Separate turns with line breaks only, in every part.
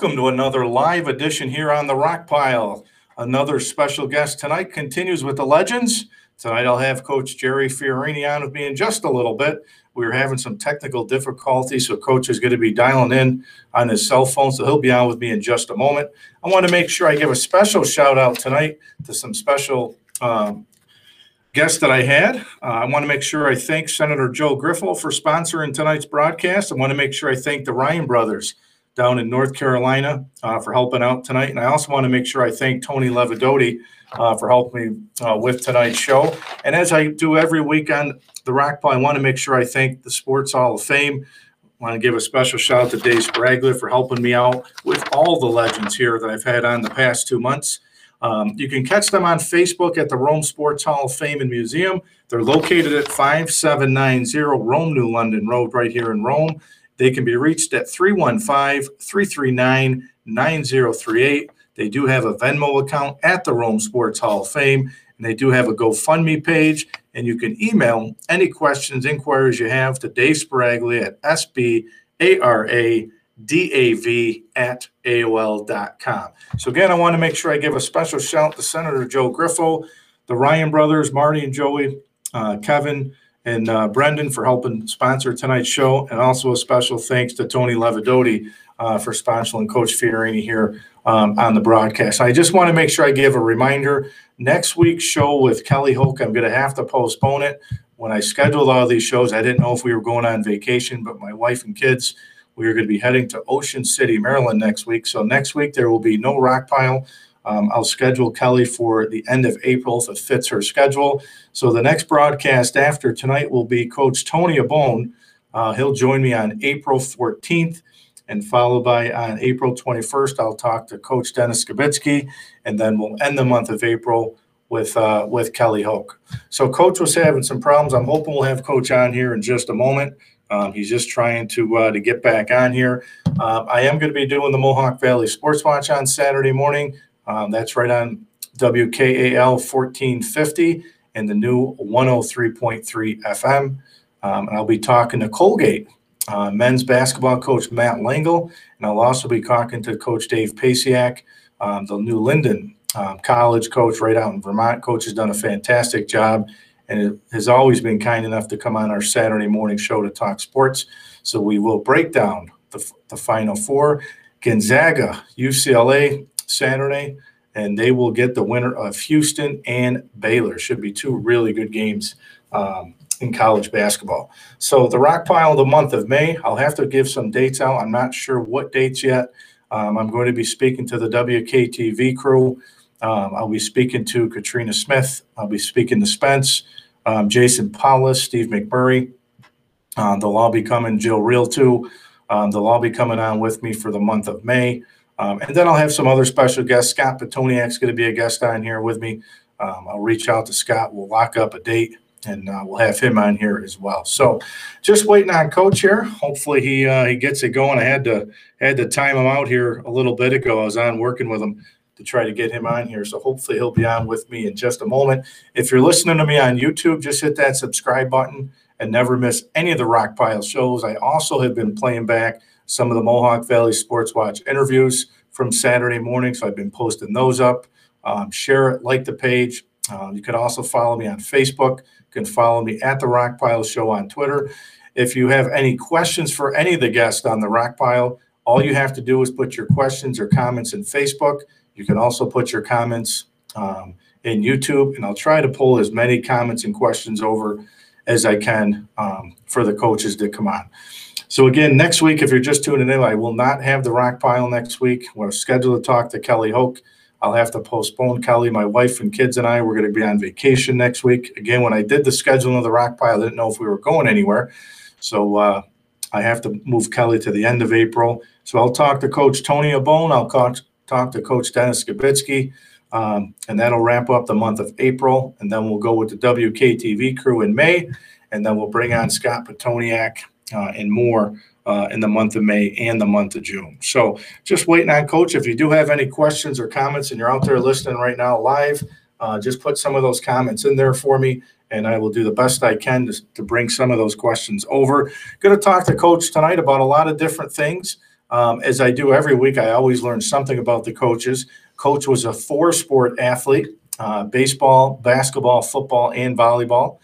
welcome to another live edition here on the Rock Pile. Another special guest tonight continues with the legends. Tonight I'll have Coach Jerry Fiorini on with me in just a little bit. We were having some technical difficulties, so Coach is going to be dialing in on his cell phone, so he'll be on with me in just a moment. I want to make sure I give a special shout out tonight to some special um, guests that I had. Uh, I want to make sure I thank Senator Joe Griffo for sponsoring tonight's broadcast. I want to make sure I thank the Ryan brothers down in North Carolina uh, for helping out tonight. And I also want to make sure I thank Tony Levidotti uh, for helping me uh, with tonight's show. And as I do every week on the Rock Pile, I want to make sure I thank the Sports Hall of Fame. I want to give a special shout out to Dave Spragley for helping me out with all the legends here that I've had on the past two months. Um, you can catch them on Facebook at the Rome Sports Hall of Fame and Museum. They're located at 5790 Rome New London Road, right here in Rome. They can be reached at 315 339 9038. They do have a Venmo account at the Rome Sports Hall of Fame, and they do have a GoFundMe page. And you can email any questions, inquiries you have to Dave Spragley at SBARA dav at aol.com. So again, I want to make sure I give a special shout to Senator Joe Griffo, the Ryan brothers, Marty and Joey, uh, Kevin, and uh, Brendan for helping sponsor tonight's show, and also a special thanks to Tony Levidotti uh, for sponsoring Coach Fiorini here um, on the broadcast. I just want to make sure I give a reminder. Next week's show with Kelly Hoke, I'm going to have to postpone it. When I scheduled all these shows, I didn't know if we were going on vacation, but my wife and kids – we are going to be heading to Ocean City, Maryland next week. So next week there will be no rock pile. Um, I'll schedule Kelly for the end of April if it fits her schedule. So the next broadcast after tonight will be Coach Tony Abone. Uh, he'll join me on April 14th, and followed by on April 21st, I'll talk to Coach Dennis Skibitsky, and then we'll end the month of April with uh, with Kelly Hoke. So Coach was having some problems. I'm hoping we'll have Coach on here in just a moment. Um, he's just trying to uh, to get back on here. Um, I am going to be doing the Mohawk Valley Sports Watch on Saturday morning. Um, that's right on WKAL 1450 and the new 103.3 FM. Um, and I'll be talking to Colgate uh, men's basketball coach Matt Langel, and I'll also be talking to Coach Dave Pasiak, um, the new Lyndon um, college coach right out in Vermont. Coach has done a fantastic job and has always been kind enough to come on our Saturday morning show to talk sports. So we will break down the, the final four. Gonzaga, UCLA Saturday, and they will get the winner of Houston and Baylor. Should be two really good games um, in college basketball. So the rock pile of the month of May, I'll have to give some dates out. I'm not sure what dates yet. Um, I'm going to be speaking to the WKTV crew. Um, I'll be speaking to Katrina Smith. I'll be speaking to Spence um, Jason Paulus, Steve McMurray. Uh, they'll all be coming. Jill Real too. Um, they'll all be coming on with me for the month of May. Um, and then I'll have some other special guests. Scott Pitoniak's going to be a guest on here with me. Um, I'll reach out to Scott. We'll lock up a date and uh, we'll have him on here as well. So just waiting on coach here. Hopefully he uh, he gets it going. I had to had to time him out here a little bit ago. I was on working with him to try to get him on here. So hopefully he'll be on with me in just a moment. If you're listening to me on YouTube, just hit that subscribe button and never miss any of the Rock Pile shows. I also have been playing back some of the Mohawk Valley Sports Watch interviews from Saturday morning. So I've been posting those up. Um, share it, like the page. Um, you can also follow me on Facebook. You can follow me at the Rock Pile Show on Twitter. If you have any questions for any of the guests on the Rock Pile, all you have to do is put your questions or comments in Facebook. You can also put your comments um, in YouTube, and I'll try to pull as many comments and questions over as I can um, for the coaches to come on. So again, next week, if you're just tuning in, I will not have the rock pile next week. We're scheduled to talk to Kelly Hoke. I'll have to postpone Kelly. My wife and kids and I we're going to be on vacation next week. Again, when I did the scheduling of the rock pile, I didn't know if we were going anywhere. So uh, I have to move Kelly to the end of April. So I'll talk to Coach Tony Abone. I'll talk, to Coach Dennis Skibitsky, um, and that'll wrap up the month of April. And then we'll go with the WKTV crew in May, and then we'll bring on Scott Pitoniak uh, and more uh, in the month of May and the month of June. So just waiting on Coach. If you do have any questions or comments and you're out there listening right now live, uh, just put some of those comments in there for me, and I will do the best I can to, to bring some of those questions over. Going to talk to Coach tonight about a lot of different things. Um, as I do every week, I always learn something about the coaches. Coach was a four sport athlete uh, baseball, basketball, football, and volleyball.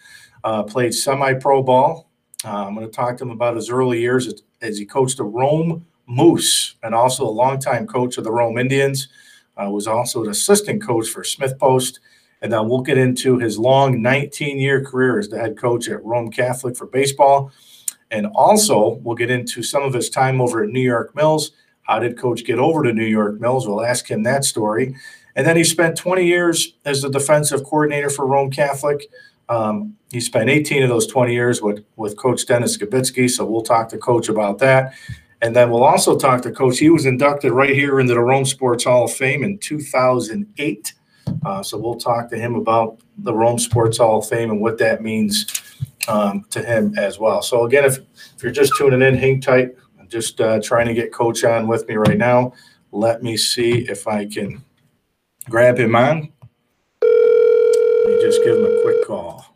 Uh, played semi pro ball. Uh, I'm going to talk to him about his early years as, as, he coached the Rome Moose and also a longtime coach of the Rome Indians. Uh, was also an assistant coach for Smith Post. And then we'll get into his long 19 year career as the head coach at Rome Catholic for baseball. And also, we'll get into some of his time over at New York Mills. How did Coach get over to New York Mills? We'll ask him that story. And then he spent 20 years as the defensive coordinator for Rome Catholic. Um, he spent 18 of those 20 years with, with Coach Dennis Skibitsky. So we'll talk to Coach about that. And then we'll also talk to Coach. He was inducted right here into the Rome Sports Hall of Fame in 2008. Uh, so we'll talk to him about the Rome Sports Hall of Fame and what that means um, to him as well. So again, if, if you're just tuning in, hang tight. I'm just uh, trying to get Coach on with me right now. Let me see if I can grab him on. Just give him a quick call.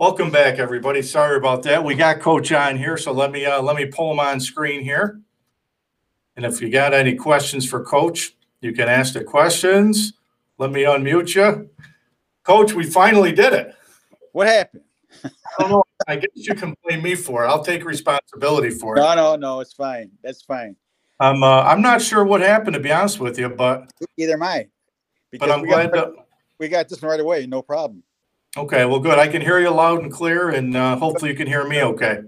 Welcome back, everybody. Sorry about that. We got Coach on here, so let me uh, let me pull him on screen here. And if you got any questions for Coach, you can ask the questions. Let me unmute you, Coach. We finally did it.
What happened?
I don't know. I guess you can blame me for it. I'll take responsibility for it.
No, no, no. It's fine. That's fine.
I'm uh, I'm not sure what happened to be honest with you, but
Either am I.
but I'm glad.
got,
To,
we got this one right away. No problem.
Okay, well, good. I can hear you loud and clear, and uh, hopefully you can hear me okay.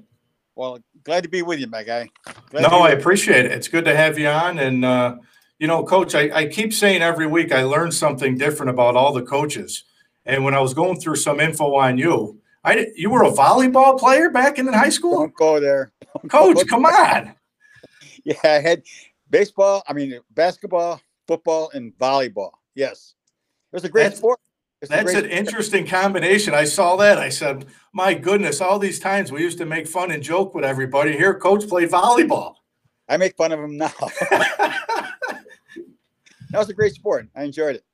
Well, glad to be with you, my guy. Glad
No, I appreciate it. It's good to have you on. And, uh, you know, coach, I, I keep saying every week I learn something different about all the coaches. And when I was going through some info on you, I you were a volleyball player back in high school?
Don't go there.
Coach, come on.
Yeah, I had baseball. I mean, basketball, football, and volleyball. Yes, it was a great
That's-
sport. It's
That's an interesting combination. I saw that. I said, my goodness, all these times we used to make fun and joke with everybody. Here, coach played volleyball.
I make fun of him now. that was a great sport. I enjoyed it.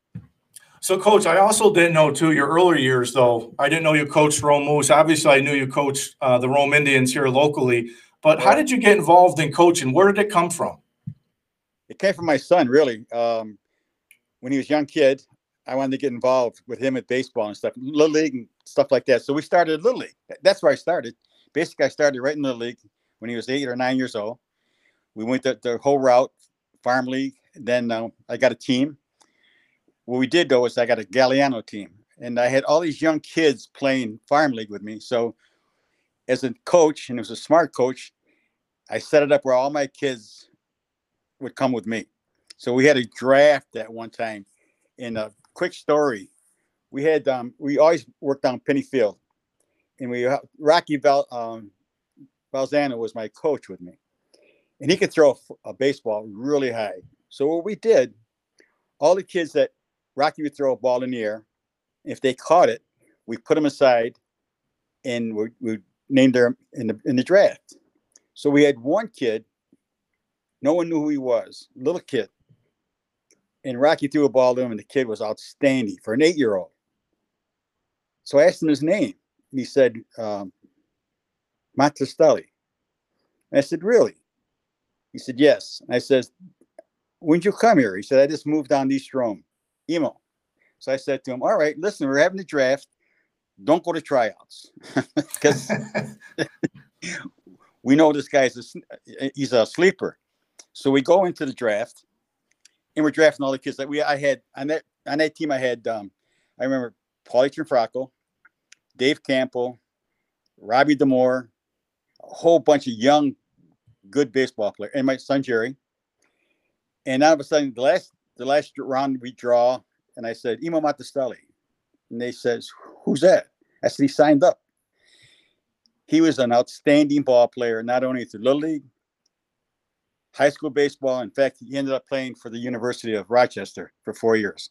So, coach, I also didn't know too your earlier years, though. I didn't know you coached Rome Moose. Obviously, I knew you coached uh, the Rome Indians here locally. But how did you get involved in coaching? Where did it come from?
It came from my son, really. Um, when he was a young kid, I wanted to get involved with him at baseball and stuff, little league and stuff like that. So we started little league. That's where I started. Basically, I started right in the league when he was eight or nine years old. We went the, the whole route, farm league. Then uh, I got a team. What we did though is I got a Galliano team, and I had all these young kids playing farm league with me. So as a coach, and it was a smart coach, I set it up where all my kids would come with me. So we had a draft at one time. In a quick story, we had um, we always worked on Penny Field, and we uh, Rocky Val, um, Balzano was my coach with me, and he could throw a baseball really high. So what we did, all the kids that Rocky would throw a ball in the air, if they caught it, we put them aside, and we we named them in the in the draft. So we had one kid, no one knew who he was, little kid. And Rocky threw a ball to him, and the kid was outstanding for an eight year old. So I asked him his name. And he said, um, Mattestelli. And I said, Really? He said, Yes. And I said, When'd you come here? He said, I just moved down East Rome, emo. So I said to him, All right, listen, we're having a draft. Don't go to tryouts because we know this guy's a, he's a sleeper. So we go into the draft, and we're drafting all the kids that we I had on that on that team. I had um, I remember Paulie Trinfracco, Dave Campbell, Robbie Demore, a whole bunch of young, good baseball players, and my son Jerry. And all of a sudden, the last the last round we draw, and I said Emo Mattestelli, and they says, "Who's that?" I said, "He signed up." He was an outstanding ball player, not only through Little League, high school baseball. In fact, he ended up playing for the University of Rochester for four years.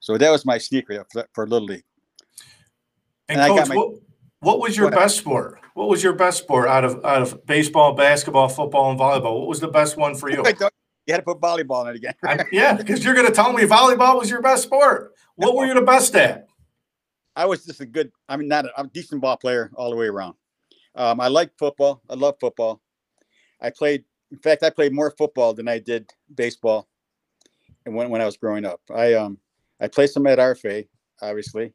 So that was my sneaker for, for Little League.
And,
And
coach,
my-
what, what was your best sport? What was your best sport out of out of baseball, basketball, football, and volleyball? What was the best one for you?
You had to put volleyball in it again.
I, yeah, because you're going to tell me volleyball was your best sport. What were you the best at?
I was just a good, I mean, not a, I'm a decent ball player all the way around. Um, I like football. I love football. I played, in fact, I played more football than I did baseball. And when, when I was growing up, I um I played some at RFA, obviously,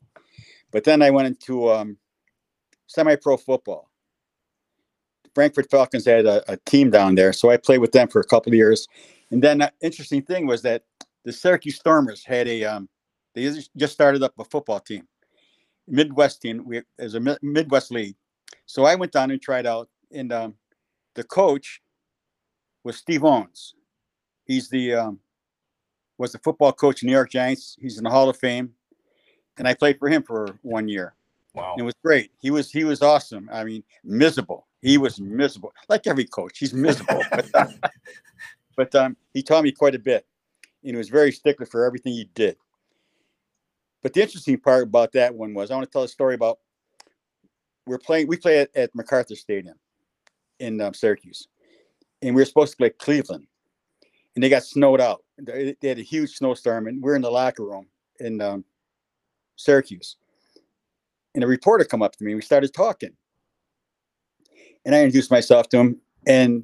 but then I went into um, semi-pro football. Frankfort Falcons had a, a team down there, so I played with them for a couple of years. And then the interesting thing was that the Syracuse Stormers had a um, they just- just started up a football team, Midwest team. We as a Midwest league. So I went down and tried out, and um, the coach was Steve Owens. He's the um, was the football coach in New York Giants. He's in the Hall of Fame, and I played for him for one year.
Wow.
It was great. He was he was awesome. I mean, miserable. He was miserable, like every coach. He's miserable, but, uh, but um, he taught me quite a bit, and he was very stickler for everything he did. But the interesting part about that one was I want to tell a story about we're playing. We play at, at MacArthur Stadium in um, Syracuse, and we were supposed to play Cleveland, and they got snowed out. They, had a huge snowstorm, and we're in the locker room in um, Syracuse and a reporter come up to me. We started talking, and I introduced myself to him, and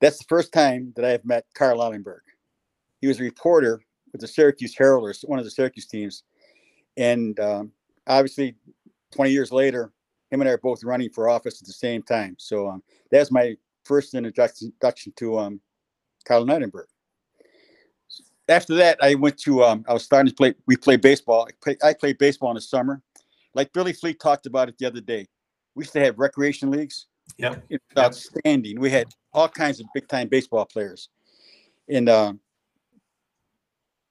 that's the first time that I have met Carl Allenberg. He was a reporter with the Syracuse Herald, or one of the Syracuse teams, and um, obviously, 20 years later, him and I are both running for office at the same time. So um, that's my first introduction, introduction to um, Carl. After that, I went to. Um, I was starting to play. We played baseball. I, play, I played baseball in the summer, like Billy Fleet talked about it the other day. We used to have recreation leagues.
Yeah.
It was outstanding. We had all kinds of big time baseball players, and uh,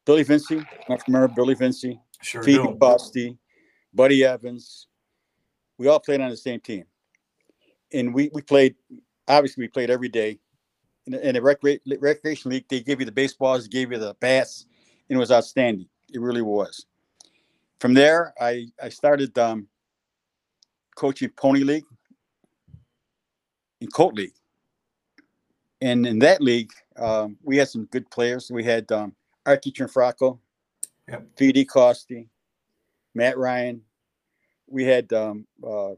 Billy Vinci. I remember Billy Vinci,
Sure
Phoebe
do.
Bosty, Buddy Evans. We all played on the same team, and we we played. Obviously, we played every day. In in recre- recreation league, they gave you the baseballs, they gave you the bats, and it was outstanding. It really was. From there, I I started um, coaching pony league and colt league, and in that league, um, we had some good players. We had um, Archie Tranfracco,
Yep.
V.D. Costi, Matt Ryan. We had um, uh,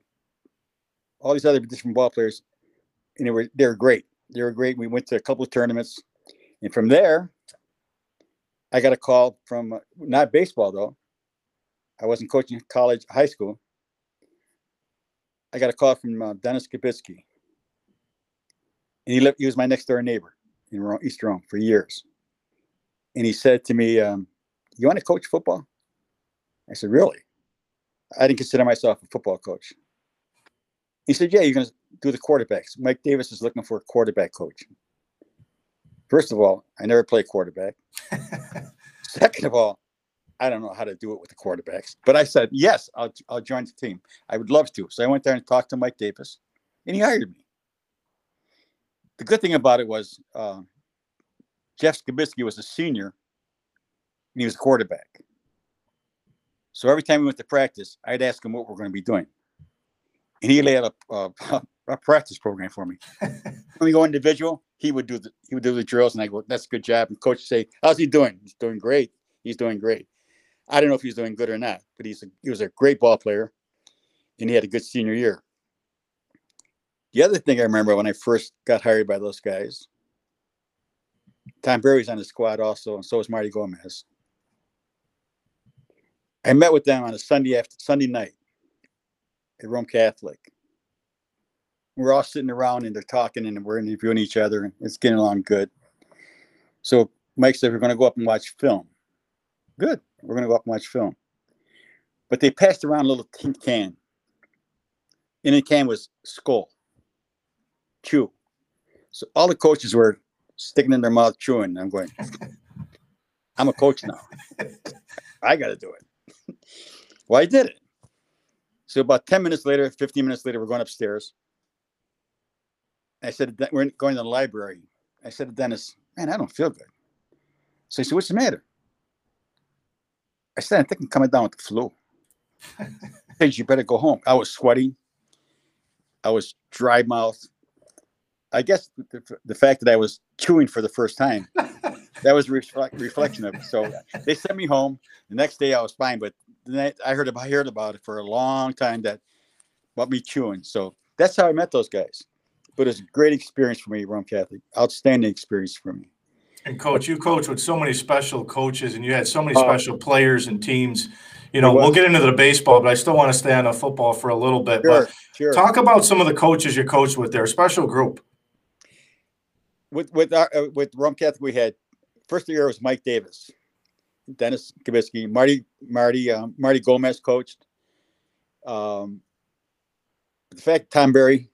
all these other different ball players, and they were they were great. They were great. We went to a couple of tournaments, and from there, I got a call from not baseball though. I wasn't coaching college, high school. I got a call from uh, Dennis Skibitsky, and he lived. He was my next door neighbor in East Rome for years, and he said to me, um, "You want to coach football?" I said, "Really?" I didn't consider myself a football coach. He said, "Yeah, you're going to do the quarterbacks. Mike Davis is looking for a quarterback coach." First of all, I never played quarterback. Second of all, I don't know how to do it with the quarterbacks. But I said, "Yes, I'll I'll join the team. I would love to." So I went there and talked to Mike Davis, and he hired me. The good thing about it was um, Jeff Skibitsky was a senior, and he was a quarterback. So every time we went to practice, I'd ask him what we're going to be doing, and he laid out a, a, a practice program for me. when we go individual, he would do the he would do the drills, and I go, "That's a good job." And coach would say, "How's he doing?" He's doing great. He's doing great. I don't know if he's doing good or not, but he's a, he was a great ball player, and he had a good senior year. The other thing I remember when I first got hired by those guys, Tom Berry's on the squad also, and so is Marty Gomez. I met with them on a Sunday after Sunday night at Rome Catholic. We're all sitting around and they're talking and we're interviewing each other and it's getting along good. So Mike said we're going to go up and watch film. Good. We're going to go up and watch film. But they passed around a little tin can. In the can was Skoal, chew. So all the coaches were sticking in their mouth chewing. I'm going, I'm a coach now. I got to do it. well, I did it. So about 10 minutes later, 15 minutes later, we're going upstairs. I said, we're going to the library. I said to Dennis, man, I don't feel good. So he said, what's the matter? I said, I think I'm coming down with the flu. He said, you better go home. I was sweating. I was dry mouthed. I guess the, the fact that I was chewing for the first time, that was a reflect, reflection of it. So they sent me home. The next day I was fine, but night I heard about, I heard about it for a long time that about me chewing. So that's how I met those guys. But it's a great experience for me, Rome Catholic. Outstanding experience for me.
And coach, you coach with so many special coaches and you had so many
Uh,
special players and teams. You know, we'll get into the baseball, but I still want to stay on the football for a little bit.
Sure,
But
sure.
talk about some of the coaches you coached with their special group.
with with our, uh, with Rome Catholic, we had first year was Mike Davis, Dennis Skibitsky, Marty Marty um, Marty Gomez coached. Um, the fact Tom Berry.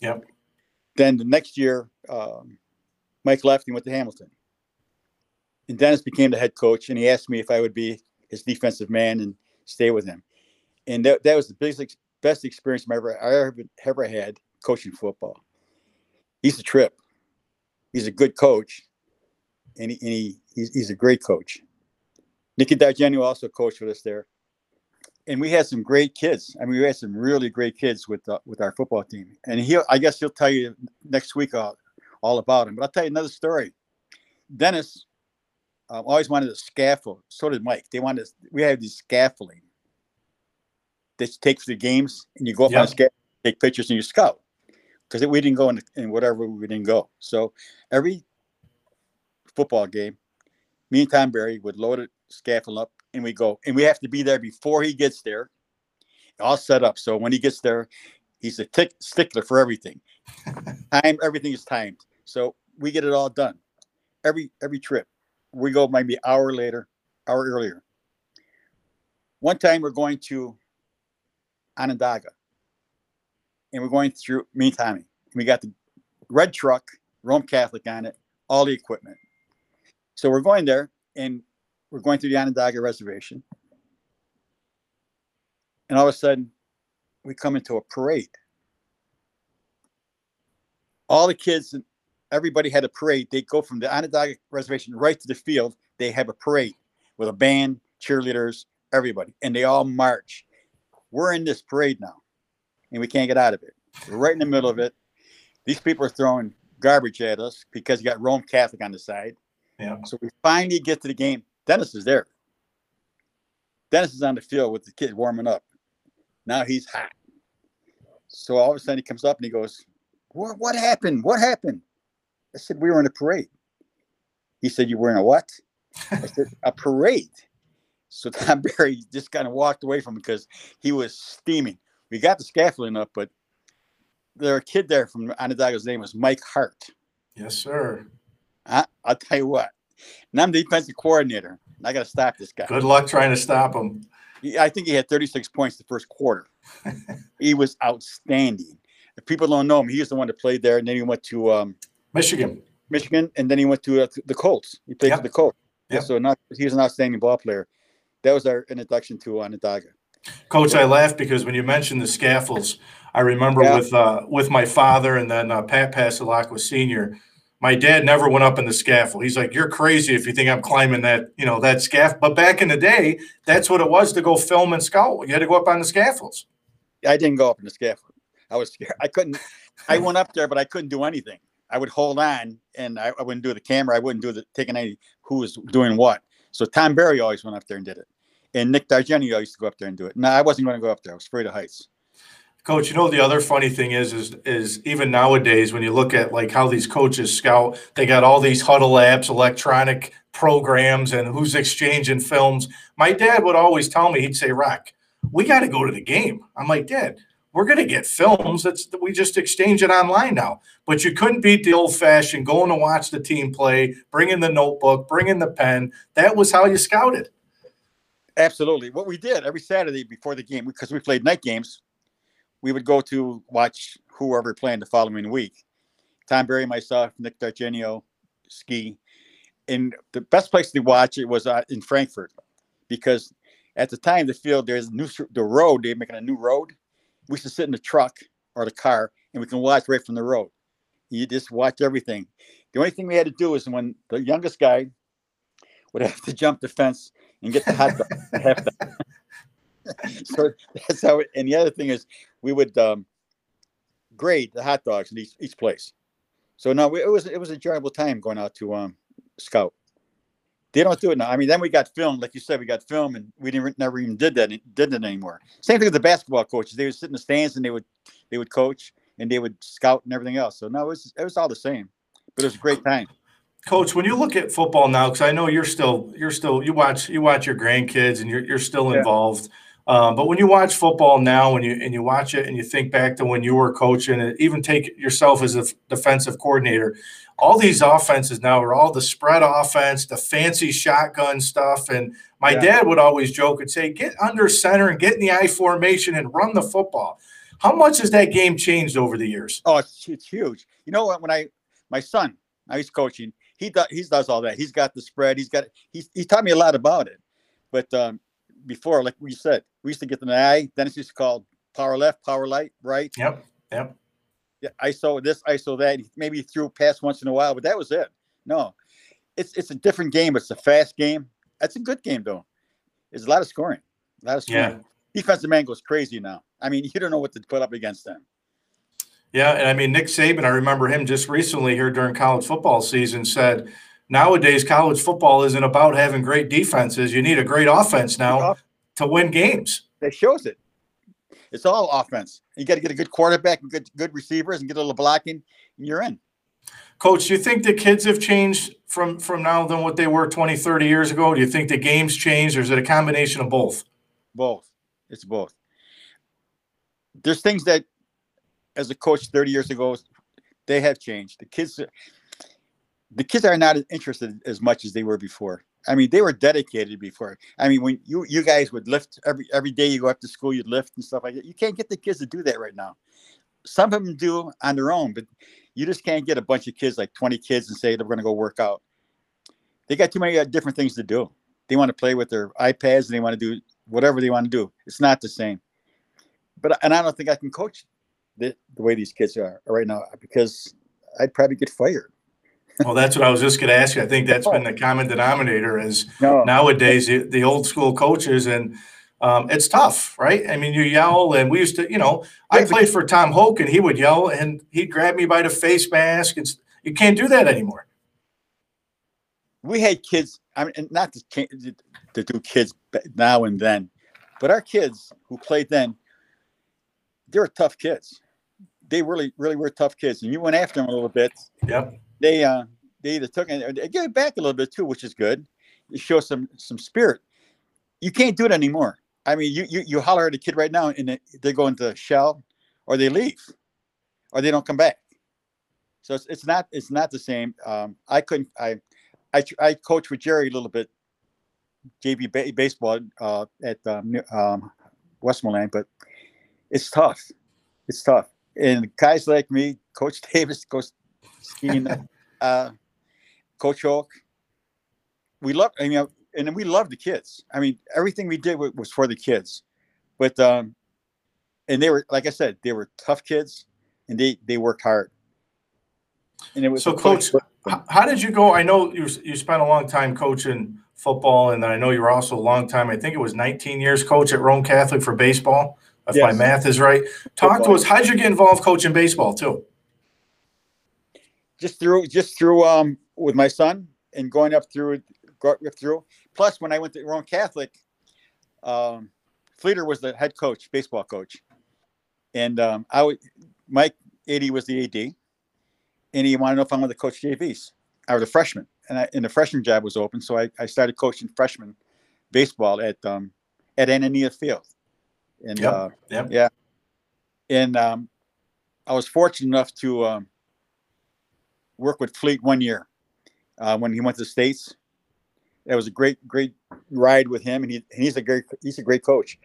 Yep.
Then the next year, um, Mike left and went to Hamilton, and Dennis became the head coach, and he asked me if I would be his defensive man and stay with him, and that, that was the biggest best experience I ever I ever ever had coaching football. He's a trip he's a good coach, and he, and he he's, he's a great coach. Nicky D'Argenio also coached with us there, and we had some great kids. I mean, we had some really great kids with uh, with our football team. And he, I guess, he'll tell you next week all, all about him. But I'll tell you another story. Dennis um, always wanted a scaffold. So did Mike. They wanted we had these scaffolding that you take for the games, and you go up on
Yep.
a scale, take pictures, and you scout. Because we didn't go in, in whatever we didn't go. So every football game, me and Tom Berry would load it, scaffold up, and we go. And we have to be there before he gets there, all set up. So when he gets there, he's a tick stickler for everything. Time, everything is timed. So we get it all done. Every every trip. We go maybe hour later, hour earlier. One time we're going to Onondaga. And we're going through me and Tommy. We got the red truck, Rome Catholic on it, all the equipment. So we're going there and we're going through the Onondaga reservation. And all of a sudden, we come into a parade. All the kids, and everybody had a parade. They go from the Onondaga reservation right to the field. They have a parade with a band, cheerleaders, everybody, and they all march. We're in this parade now, and we can't get out of it. We're right in the middle of it. These people are throwing garbage at us because you got Rome Catholic on the side.
Yeah.
So we finally get to the game. Dennis is there. Dennis is on the field with the kid warming up. Now he's hot. So all of a sudden he comes up and he goes, What what happened? What happened? I said, We were in a parade. He said, You were in a what? I said, A parade. So Tom Berry just kind of walked away from him because he was steaming. We got the scaffolding up, but there a kid there from Onondaga's name was Mike Hart.
Yes, sir.
I, I'll tell you what. And I'm the defensive coordinator. And I got to stop this guy.
Good luck trying to stop him.
I think he had 36 points the first quarter. he was outstanding. If people don't know him, he was the one that played there, and then he went to um,
Michigan.
Michigan, and then he went to uh, the Colts. He played
Yep.
for the Colts.
Yep.
So not, he was an outstanding ball player. That was our introduction to Onondaga.
Coach, I laugh because when you mentioned the scaffolds, I remember
Yeah.
with uh, with my father and then uh, Pat Pasalakwa Senior. My dad never went up in the scaffold. He's like, "You're crazy if you think I'm climbing that, you know, that scaffold." But back in the day, that's what it was to go film and scout. You had to go up on the scaffolds.
I didn't go up in the scaffold. I was scared. I couldn't. I went up there, but I couldn't do anything. I would hold on, and I, I wouldn't do the camera. I wouldn't do the taking any who was doing what. So Tom Berry always went up there and did it, and Nick D'Argenio used to go up there and do it. No, I wasn't going to go up there. I was afraid of heights.
Coach, you know the other funny thing is, is, is even nowadays when you look at like how these coaches scout, they got all these Hudl apps, electronic programs, and who's exchanging films. My dad would always tell me, he'd say, "Rock, we got to go to the game." I'm like, Dad, we're gonna get films. That's we just exchange it online now. But you couldn't beat the old fashioned going to watch the team play, bring in the notebook, bring in the pen. That was how you scouted.
Absolutely. What we did every Saturday before the game, because we played night games, we would go to watch whoever playing the following week. Tom Berry, myself, Nick D'Argenio, Ski. And the best place to watch it was uh, in Frankfort because at the time the field there's new the road they're making a new road. We to sit in the truck or the car and we can watch right from the road. You just watch everything. The only thing we had to do is when the youngest guy would have to jump the fence and get the hot dog. so that's how. It, and the other thing is, we would um, grade the hot dogs in each, each place. So no, we, it was it was a enjoyable time going out to um, scout. They don't do it now. I mean, then we got film, like you said, we got film, and we didn't never even did that did that anymore. Same thing with the basketball coaches; they would sit in the stands and they would they would coach and they would scout and everything else. So no, it was it was all the same, but it was a great time.
Coach, when you look at football now, because I know you're still you're still you watch you watch your grandkids and you're you're still
Yeah.
involved. Um, but when you watch football now, and you and you watch it and you think back to when you were coaching, and even take yourself as a defensive coordinator, all these offenses now are all the spread offense, the fancy shotgun stuff. And my
Yeah.
dad would always joke and say, "Get under center and get in the I formation and run the football." How much has that game changed over the years?
Oh, it's, it's huge. You know what? When I my son, now he's coaching. He does he does all that. He's got the spread. He's got he's he taught me a lot about it. But um, before, like we said, we used to get the eye. Then it's just called power left, power light, right.
Yep, yep.
Yeah, ISO this, ISO that. Maybe he threw a pass once in a while, but that was it. No, it's it's a different game. It's a fast game. That's a good game though. There's a lot of scoring. A lot of scoring.
Yeah.
Defensive man goes crazy now. I mean, you don't know what to put up against them.
Yeah, and I mean Nick Saban, I remember him just recently here during college football season said nowadays college football isn't about having great defenses. You need a great offense now to win games.
That shows it. It's all offense. You got to get a good quarterback and good good receivers and get a little blocking, and you're in.
Coach, do you think the kids have changed from from now than what they were 20, 30 years ago? Do you think the game's changed, or is it a combination of both?
Both. It's both. There's things that, as a coach 30 years ago, they have changed. The kids, the kids are not as interested as much as they were before. I mean, they were dedicated before. I mean, when you you guys would lift every every day you go up to school, you'd lift and stuff like that. You can't get the kids to do that right now. Some of them do on their own, but you just can't get a bunch of kids, like 20 kids, and say they're going to go work out. They got too many uh, different things to do. They want to play with their iPads and they want to do whatever they want to do. It's not the same. But and I don't think I can coach the, the way these kids are right now because I'd probably get fired.
Well, that's what I was just going to ask you. I think that's been the common denominator is
No,
nowadays the, the old school coaches and um, it's tough, right? I mean, you yell, and we used to, you know, I played for Tom Hoke, and he would yell, and he'd grab me by the face mask, and s- you can't do that anymore.
we had kids. I mean, not to, to do kids now and then, but our kids who played then, they were tough kids. They really, really were tough kids, and you went after them a little bit.
Yep.
They, uh, they either took it, they gave it back a little bit too, which is good. It shows some some spirit. You can't do it anymore. I mean, you you, you holler at a kid right now, and they- go into shell, or they leave, or they don't come back. So it's, it's not it's not the same. Um, I couldn't I I I coached with Jerry a little bit, JV ba- baseball uh, at um, um, Westmoreland, but it's tough. It's tough. And guys like me, Coach Davis, Coach Skeen, uh, Coach Oak, we love. I mean, and we love the kids. I mean, everything we did was for the kids, but um, and they were like I said, they were tough kids, and they they worked hard. And it was
So, Coach, How did you go? I know you you spent a long time coaching football, and I know you were also a long time. I think it was 19 years coach at Rome Catholic for baseball, if my math is right. Talk to us. How did you get involved coaching baseball too?
Just through just through um with my son and going up through through. Plus when i went to Roman catholic um fleeter was the head coach baseball coach. And um i would mike 80 was the ad and he wanted to know if i wanted to coach jvs i was a freshman and i and the freshman job was open so i, I started coaching freshman baseball at um at anania field. And
Yep,
uh
yep.
yeah. And um i was fortunate enough to um work with Fleet one year uh, when he went to the states. It was a great, great ride with him, and he and he's a great he's a great coach.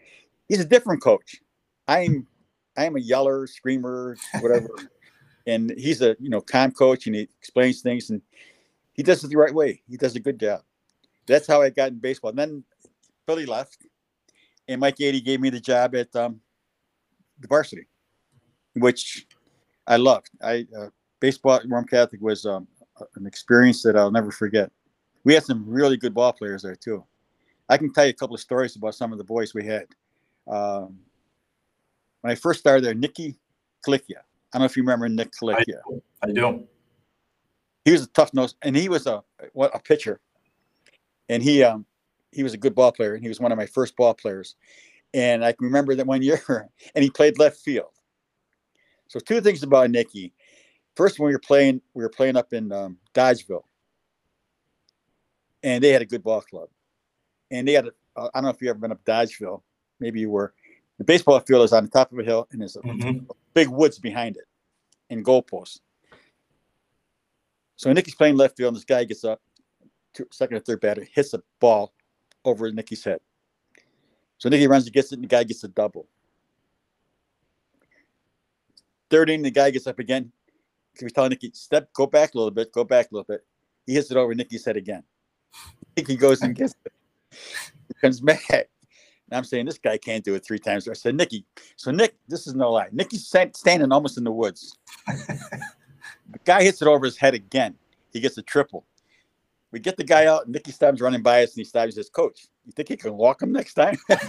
He's a different coach. I'm I'm a yeller, screamer, whatever, and he's a you know calm coach, and he explains things, and he does it the right way. He does a good job. That's how I got in baseball. And then Billy left, and Mike Eady gave me the job at um, the varsity, which I loved. I uh, baseball at Rome Catholic was um, an experience that I'll never forget. We had some really good ball players there too. I can tell you a couple of stories about some of the boys we had. Um, when I first started there, Nicky Kalikia. I don't know if you remember Nick
I,
Kalikia.
I do.
He was a tough nose, and he was a what a pitcher, and he um he was a good ball player, and he was one of my first ball players. And I can remember that one year, and he played left field. So two things about Nicky. First, when we were playing, we were playing up in um, Dolgeville, and they had a good ball club, and they had. A, uh, I don't know if you ever been up Dolgeville. Maybe you were. The baseball field is on the top of a hill, and there's a
Mhm.
big woods behind it, and goalposts. So Nicky's playing left field, and this guy gets up, two, second or third batter, hits a ball over Nicky's head. So Nicky runs and gets it, and the guy gets a double. Third inning, the guy gets up again. He's telling Nikki, step, go back a little bit, go back a little bit. He hits it over Nikki's head again. Nicky goes and gets it. He comes back. And I'm saying, this guy can't do it three times. I said, Nikki. So Nick, this is no lie. Nicky's sta- standing almost in the woods. the guy hits it over his head again. He gets a triple. We get the guy out, and Nicky stops running by us, and he stops and says, Coach, you think he can walk him next time? and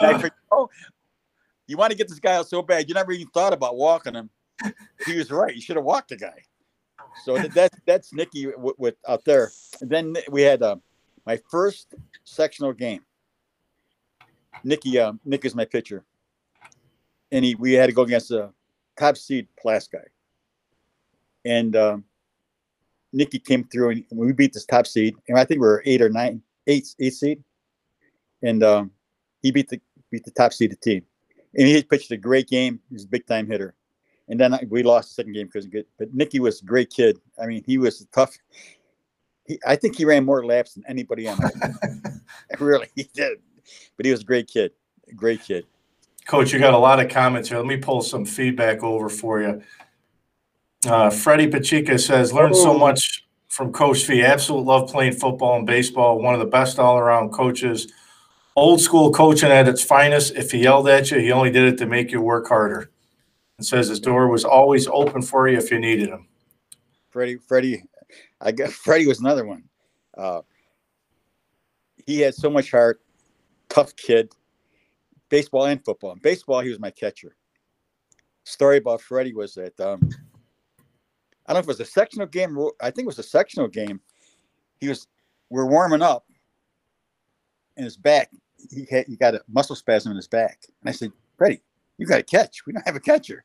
I uh. said, Oh, you want to get this guy out so bad, you never even thought about walking him. He was right. You should have walked the guy. So that, that that's Nicky with, with out there. And then we had uh, my first sectional game. Nicky, um, Nick is my pitcher, and he we had to go against a top seed Pulaski, and um, Nicky came through and we beat this top seed, and I think we were eight or nine, eight, eight seed, and um, he beat the beat the top seeded team, and he pitched a great game. He was a big time hitter, and then we lost the second game because of good. But Nicky was a great kid. I mean, he was tough. He, I think he ran more laps than anybody on. team. really, he did. But he was a great kid. A great kid.
Coach, you got a lot of comments here. Let me pull some feedback over for you. Uh, Freddie Pacheca says, learned so
Oh.
much from Coach Fee. Absolute love playing football and baseball. One of the best all around coaches. Old school coaching at its finest. If he yelled at you, he only did it to make you work harder. And says his door was always open for you if you needed him.
Freddie, Freddie, I guess Freddie was another one. Uh, he had so much heart, tough kid, baseball and football. In baseball, he was my catcher. Story about Freddie was that um, I don't know if it was a sectional game. I think it was a sectional game. He was we're warming up, and his back he had he got a muscle spasm in his back. And I said, Freddie, you got to catch. We don't have a catcher.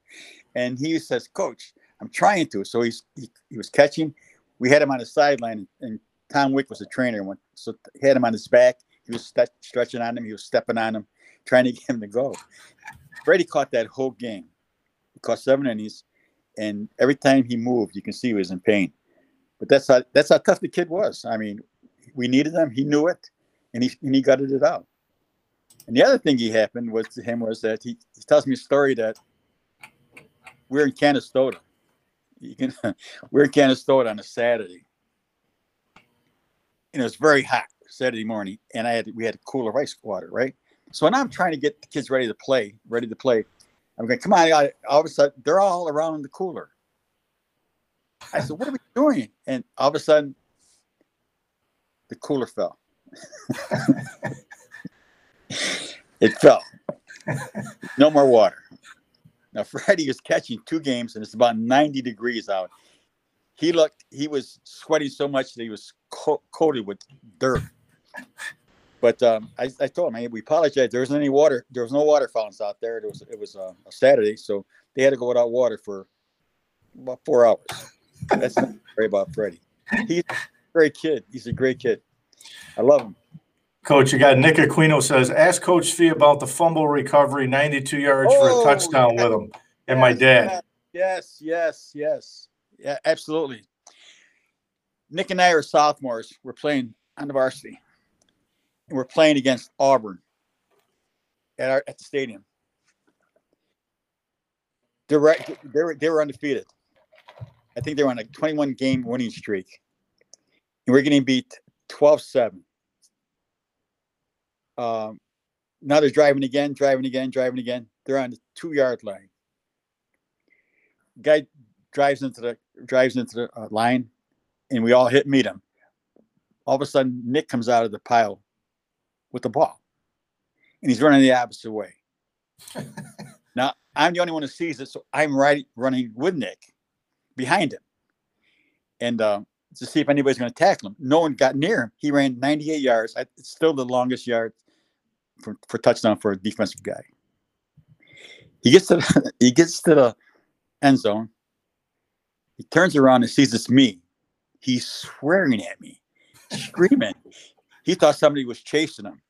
And he says, Coach, I'm trying to. So he's he, he was catching. We had him on the sideline, and Tom Wick was the trainer. So he had him on his back. He was st- stretching on him. He was stepping on him, trying to get him to go. Freddie caught that whole game. He caught seven innings, and every time he moved, you can see he was in pain. But that's how that's how tough the kid was. I mean, we needed him. He knew it, and he and he gutted it out. And the other thing he happened was to him was that he, he tells me a story that we're in Canastota. You can we're in Canastota on a Saturday. And it was very hot Saturday morning, and I had we had a cooler ice water, right? So now I'm trying to get the kids ready to play, ready to play. I'm going, come on, I, all of a sudden they're all around the cooler. I said, what are we doing? And all of a sudden, the cooler fell. it fell. No more water. Now Freddie was catching two games, and it's about 90 degrees out. He looked, he was sweating so much that he was co- coated with dirt. But um, I, I told him, hey, we apologize. There wasn't any water. There was no water fountains out there. It was it was uh, a Saturday, so they had to go without water for about four hours. That's not great about Freddie. He's a great kid. He's a great kid. I love him.
Coach, you got Nick Aquino says, ask Coach Fee about the fumble recovery, 92 yards for
Oh,
a touchdown
yeah.
with him. And my dad.
Yes, yes, yes. Yeah, absolutely. Nick and I are sophomores. We're playing on the varsity. And we're playing against Auburn at our at the stadium. They're right, they were they were undefeated. I think they were on a 21 game winning streak. And we're getting beat 12-7. Um, now they're driving again, driving again, driving again. They're on the two yard line. Guy drives into the drives into the uh, line, and we all hit meet him. All of a sudden, Nick comes out of the pile with the ball, and he's running the opposite way. now I'm the only one who sees it, so I'm right running with Nick behind him, and uh, to see if anybody's going to tackle him. No one got near him. He ran 98 yards. I, it's still the longest yard for, for touchdown for a defensive guy. He gets to the, he gets to the end zone. He turns around and sees it's me. He's swearing at me, screaming. he thought somebody was chasing him,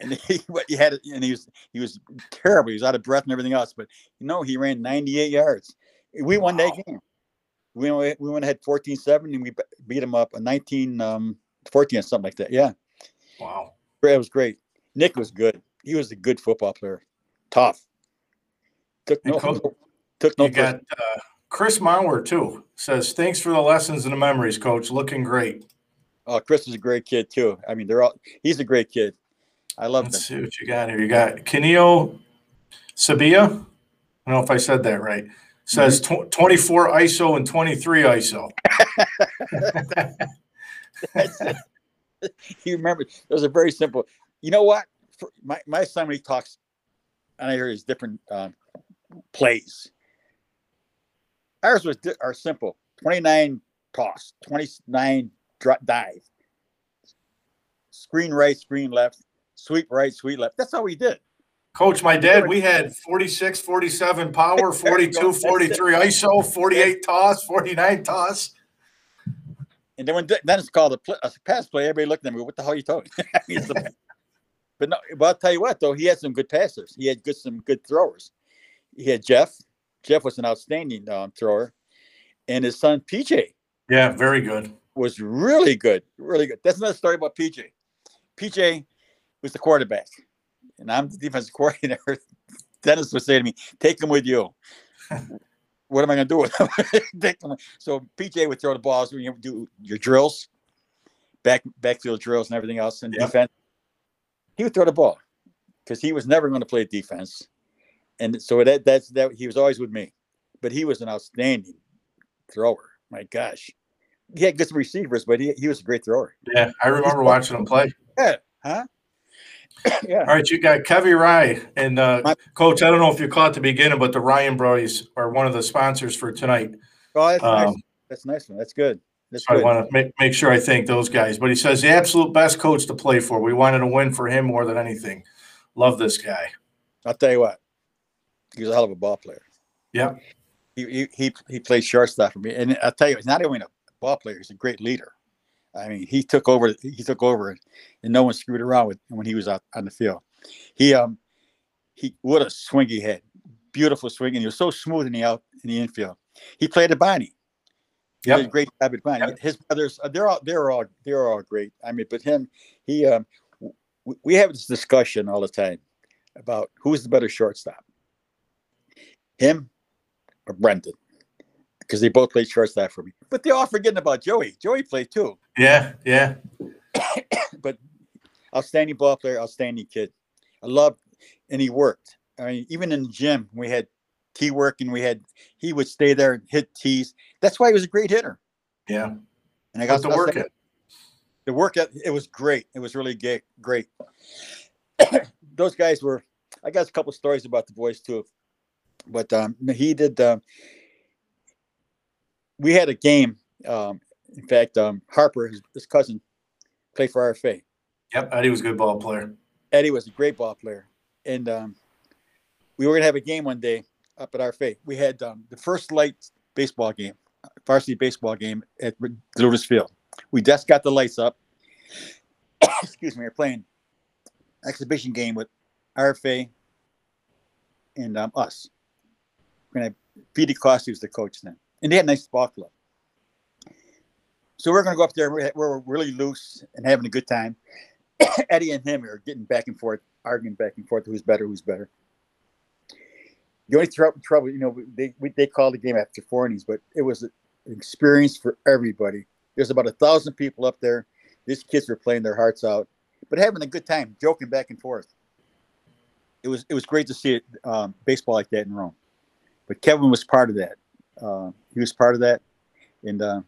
and he, what he had, and he was he was terrible. He was out of breath and everything else. But you know, he ran 98 yards. We won that game. We went, we went ahead 14-7 and we beat him up a 19 um 14 or something like that. Yeah,
Wow.
it was great. Nick was good. He was a good football player. Tough. Took no,
Coach,
took no
You got uh, Chris Mauer, too, says, thanks for the lessons and the memories, Coach. Looking great.
Oh, Chris is a great kid too. I mean, they're all. He's a great kid. I love
Let's
him.
see what you got here. You got Kenio Sabia. I don't know if I said that right. Says tw- 24 ISO and 23 ISO.
you remember? Those are very simple. You know what? For my my son when he talks, and I hear his different um, plays. Ours was di- are simple. Twenty nine toss, twenty nine dive, screen right, screen left, sweep right, sweep left. That's all we did.
Coach, my dad, we had 46, 47 power, 42, 43 ISO, 48 toss, 49 toss.
And then when Dennis called a, a pass play, everybody looked at me. What the hell are you talking? I mean, it's the- but no, but I'll tell you what, though, he had some good passers. He had good some good throwers. He had Jeff. Jeff was an outstanding um, thrower, and his son PJ
Yeah, very good.
was really good, really good. That's another story about PJ. PJ was the quarterback, and I'm the defensive coordinator. Dennis would say to me, "Take him with you." what am I going to do with him? So PJ would throw the balls when you do your drills, back backfield drills, and everything else in defense. He would throw the ball because he was never going to play defense, and so that that's that he was always with me. But he was an outstanding thrower. My gosh, he had good receivers, but he, he was a great thrower.
Yeah, I remember watching him play.
Yeah, huh? yeah.
All right, you got Kevy Rye and uh,
My-
Coach. I don't know if you caught the beginning, but the Ryan Brothers are one of the sponsors for tonight.
Oh, that's nice.
Um,
That's a nice one. That's good. That's
So I want to make, make sure I thank those guys. But he says the absolute best coach to play for. We wanted to win for him more than anything. Love this guy.
I'll tell you what, he was a hell of a ball player.
Yeah.
He he he, played shortstop for me, and I'll tell you, he's not only a ball player; he's a great leader. I mean, he took over. He took over, and no one screwed around with when he was out on the field. He um he what a swing he had, beautiful swing, and he was so smooth in the out in the infield. He played at Bonnie. He did a great job at Bonnie.
Yep.
His brothers, uh, they're all they're all they're all great. I mean, but him, he um, w- we have this discussion all the time about who's the better shortstop, him or Brendan, because they both played shortstop for me. But they're all forgetting about Joey. Joey played too.
Yeah. Yeah.
But outstanding ball player, outstanding kid. I love, and he worked. I mean, even in the gym, we had tee work, and we had he would stay there and hit tees. That's why he was a great hitter.
Yeah.
And I
Got
got
to work it.
the work it was great it was really ga- great those guys were i got a couple stories about the boys too but um he did um we had a game um in fact um harper his, his cousin played for rfa
Yep. Eddie was a good ball player.
eddie was a great ball player and um we were gonna have a game one day up at rfa we had um the first light baseball game varsity baseball game at Lotus Field. We just got the lights up. Excuse me, we're playing exhibition game with RFA and um, us. We're gonna was the coach then, and they had a nice ball club. So we're gonna go up there. We're, we're really loose and having a good time. Eddie and him are getting back and forth, arguing back and forth who's better, who's better. The only trou- trouble, you know, they we, they called the game after four innings, but it was an experience for everybody. There's about a thousand people up there. These kids were playing their hearts out, but having a good time, joking back and forth. It was it was great to see it um, baseball like that in Rome. But Kevin was part of that. Uh, he was part of that, and uh,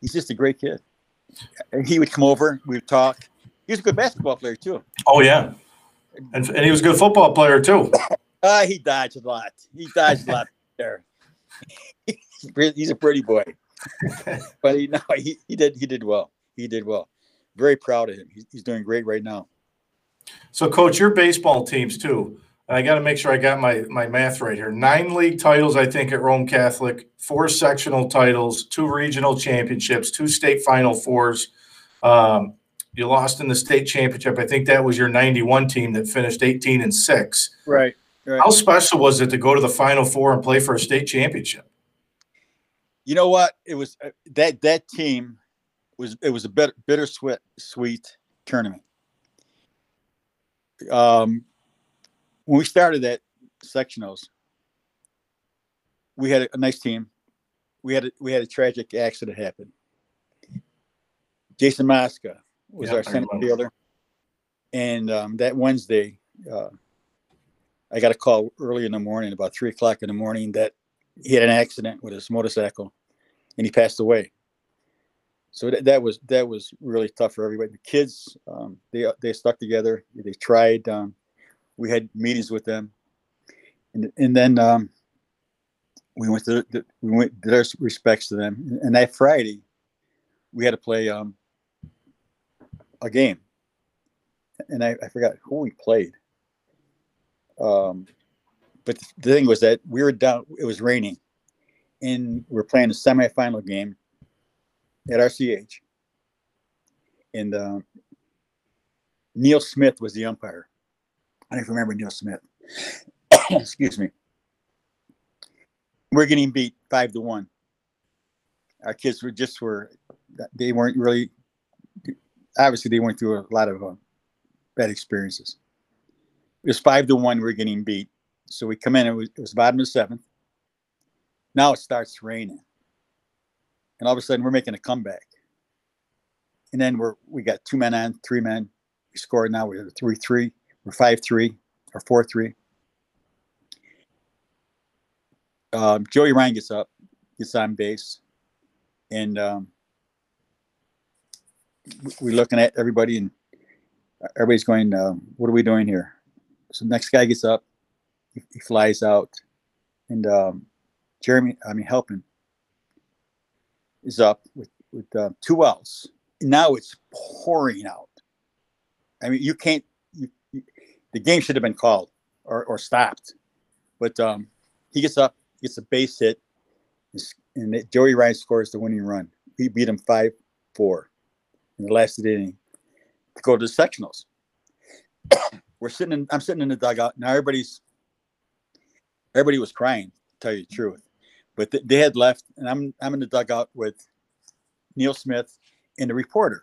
he's just a great kid. And he would come over, we would talk. He was a good basketball player too.
Oh yeah. And, and he was a good football player too.
Uh, he dodged a lot. He dodged a lot there. He's a pretty boy, but he no, he, he did he did well. He did well. Very proud of him. He's, he's doing great right now.
So, coach, your baseball teams too. I got to make sure I got my my math right here. Nine league titles, I think, at Rome Catholic. Four sectional titles, two regional championships, two state final fours. Um, you lost in the state championship. I think that was your '91 team that finished 18 and six.
Right. Right.
How special was it to go to the final four and play for a state championship?
You know what? It was uh, that that team was it was a bitter, bittersweet sweet tournament. Um, when we started that sectionals, we had a, a nice team. We had a, we had a tragic accident happen. Jason Mosca was
Yeah,
our center fielder, and um, that Wednesday, uh, I got a call early in the morning, about three o'clock in the morning, that he had an accident with his motorcycle, and he passed away. So that, that was that was really tough for everybody. The kids, um, they they stuck together. They tried. Um, we had meetings with them, and and then um, we went to the, we went did our respects to them. And that Friday, we had to play um, a game, and I, I forgot who we played. Um, but the thing was that we were down. It was raining, and we are playing a semifinal game at RCH, and uh, Neil Smith was the umpire. I don't even remember Neil Smith. Excuse me. We're getting beat five to one. Our kids were just were they weren't really obviously they went through a lot of uh, bad experiences. It was five to one. We are getting beat, so we come in. It was, it was bottom of the seventh. Now it starts raining, and all of a sudden we're making a comeback. And then we're we got two men on, three men. We scored now. We're three three. We're five three or four three. Um, Joey Ryan gets up, gets on base, and um, we're looking at everybody, and everybody's going, um, "What are we doing here?" So next guy gets up, he, he flies out, and um, Jeremy, I mean, helping is up with with uh, two outs. Now it's pouring out. I mean, you can't. You, you, the game should have been called or, or stopped, but um, he gets up, gets a base hit, and it, Joey Ryan scores the winning run. We beat him five four in the last inning to go to the sectionals. We're sitting in. I'm sitting in the dugout now. Everybody's everybody was crying. To tell you the truth, but th- they had left, and I'm I'm in the dugout with Neil Smith and the reporter.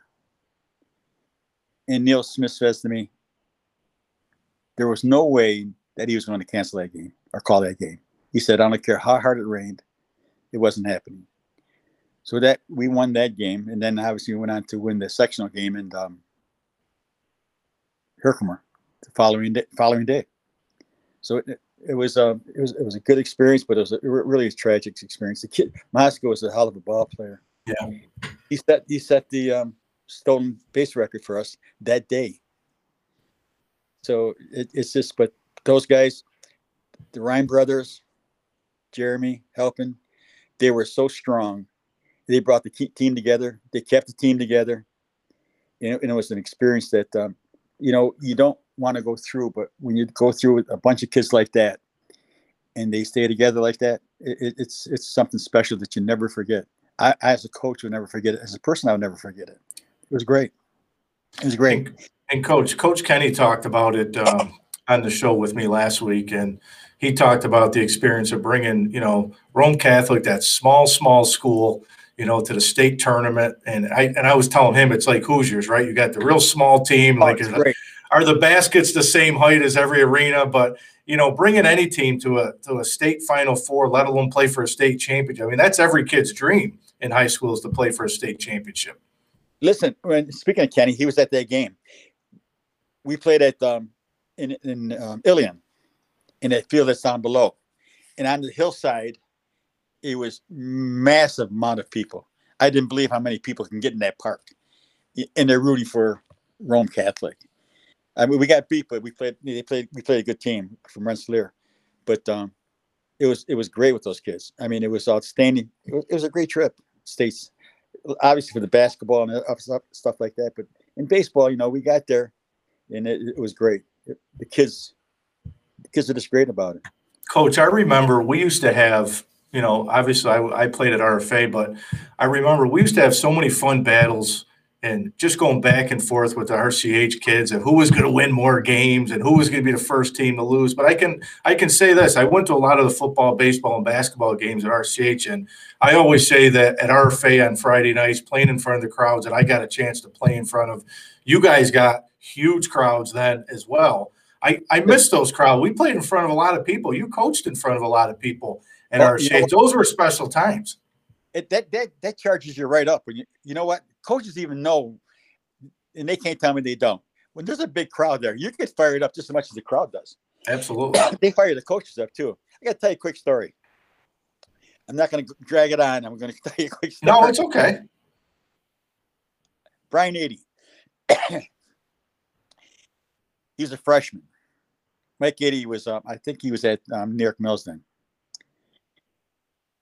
And Neil Smith says to me, there was no way that he was going to cancel that game or call that game. He said, I don't care how hard it rained, it wasn't happening. So that we won that game, and then obviously we went on to win the sectional game and um, Herkimer the following day. Following day. So it, it was a um, it was it was a good experience, but it was a, really a tragic experience. The kid Mosca was a hell of a ball player.
Yeah,
he set he set the um, stolen base record for us that day. So it, it's just, but those guys, the Ryan brothers, Jeremy helping, they were so strong. They brought the team together. They kept the team together. And it, and it was an experience that, um, you know, you don't want to go through, but when you go through with a bunch of kids like that, and they stay together like that, it, it's it's something special that you never forget. I, I, as a coach, would never forget it. As a person, I would never forget it. It was great. It was great.
And, and Coach, Coach Kenny talked about it um, on the show with me last week, and he talked about the experience of bringing, you know, Rome Catholic, that small, small school, you know, to the state tournament. And I and I was telling him it's like Hoosiers, right? You got the real small team,
oh,
like are the baskets the same height as every arena? But you know, bringing any team to a to a state Final Four, let alone play for a state championship. I mean, that's every kid's dream in high school is to play for a state championship.
Listen, when speaking of Kenny, he was at that game. We played at um, in in um, Ilion, in that field that's down below, and on the hillside, it was massive amount of people. I didn't believe how many people can get in that park, and they're rooting for Rome Catholic. I mean, we got beat, but we played. They played. We played a good team from Rensselaer, but um, it was it was great with those kids. I mean, it was outstanding. It was, it was a great trip. States, obviously for the basketball and stuff like that, but in baseball, you know, we got there, and it, it was great. the kids, the kids are just great about it.
Coach, I remember we used to have you know, obviously I, I, played at RFA, but I remember we used to have so many fun battles and just going back and forth with the RCH kids and who was going to win more games and who was going to be the first team to lose. But I can I can say this: I went to a lot of the football, baseball, and basketball games at RCH, and I always say that at RFA on Friday nights, playing in front of the crowds, and I got a chance to play in front of. You guys got huge crowds then as well. I I miss those crowds. We played in front of a lot of people. You coached in front of a lot of people at oh, well, RCH. You know, those were special times.
It, that that that charges you right up. When you you know what coaches even know, and they can't tell me they don't. When there's a big crowd there, you get fired up just as much as the crowd does.
Absolutely.
they fire the coaches up too. I got to tell you a quick story. I'm not going to drag it on. I'm going to tell you a quick story.
No, it's okay.
Brian Eady. He's a freshman. Mike Eady was, um, I think he was at um, New York Mills then.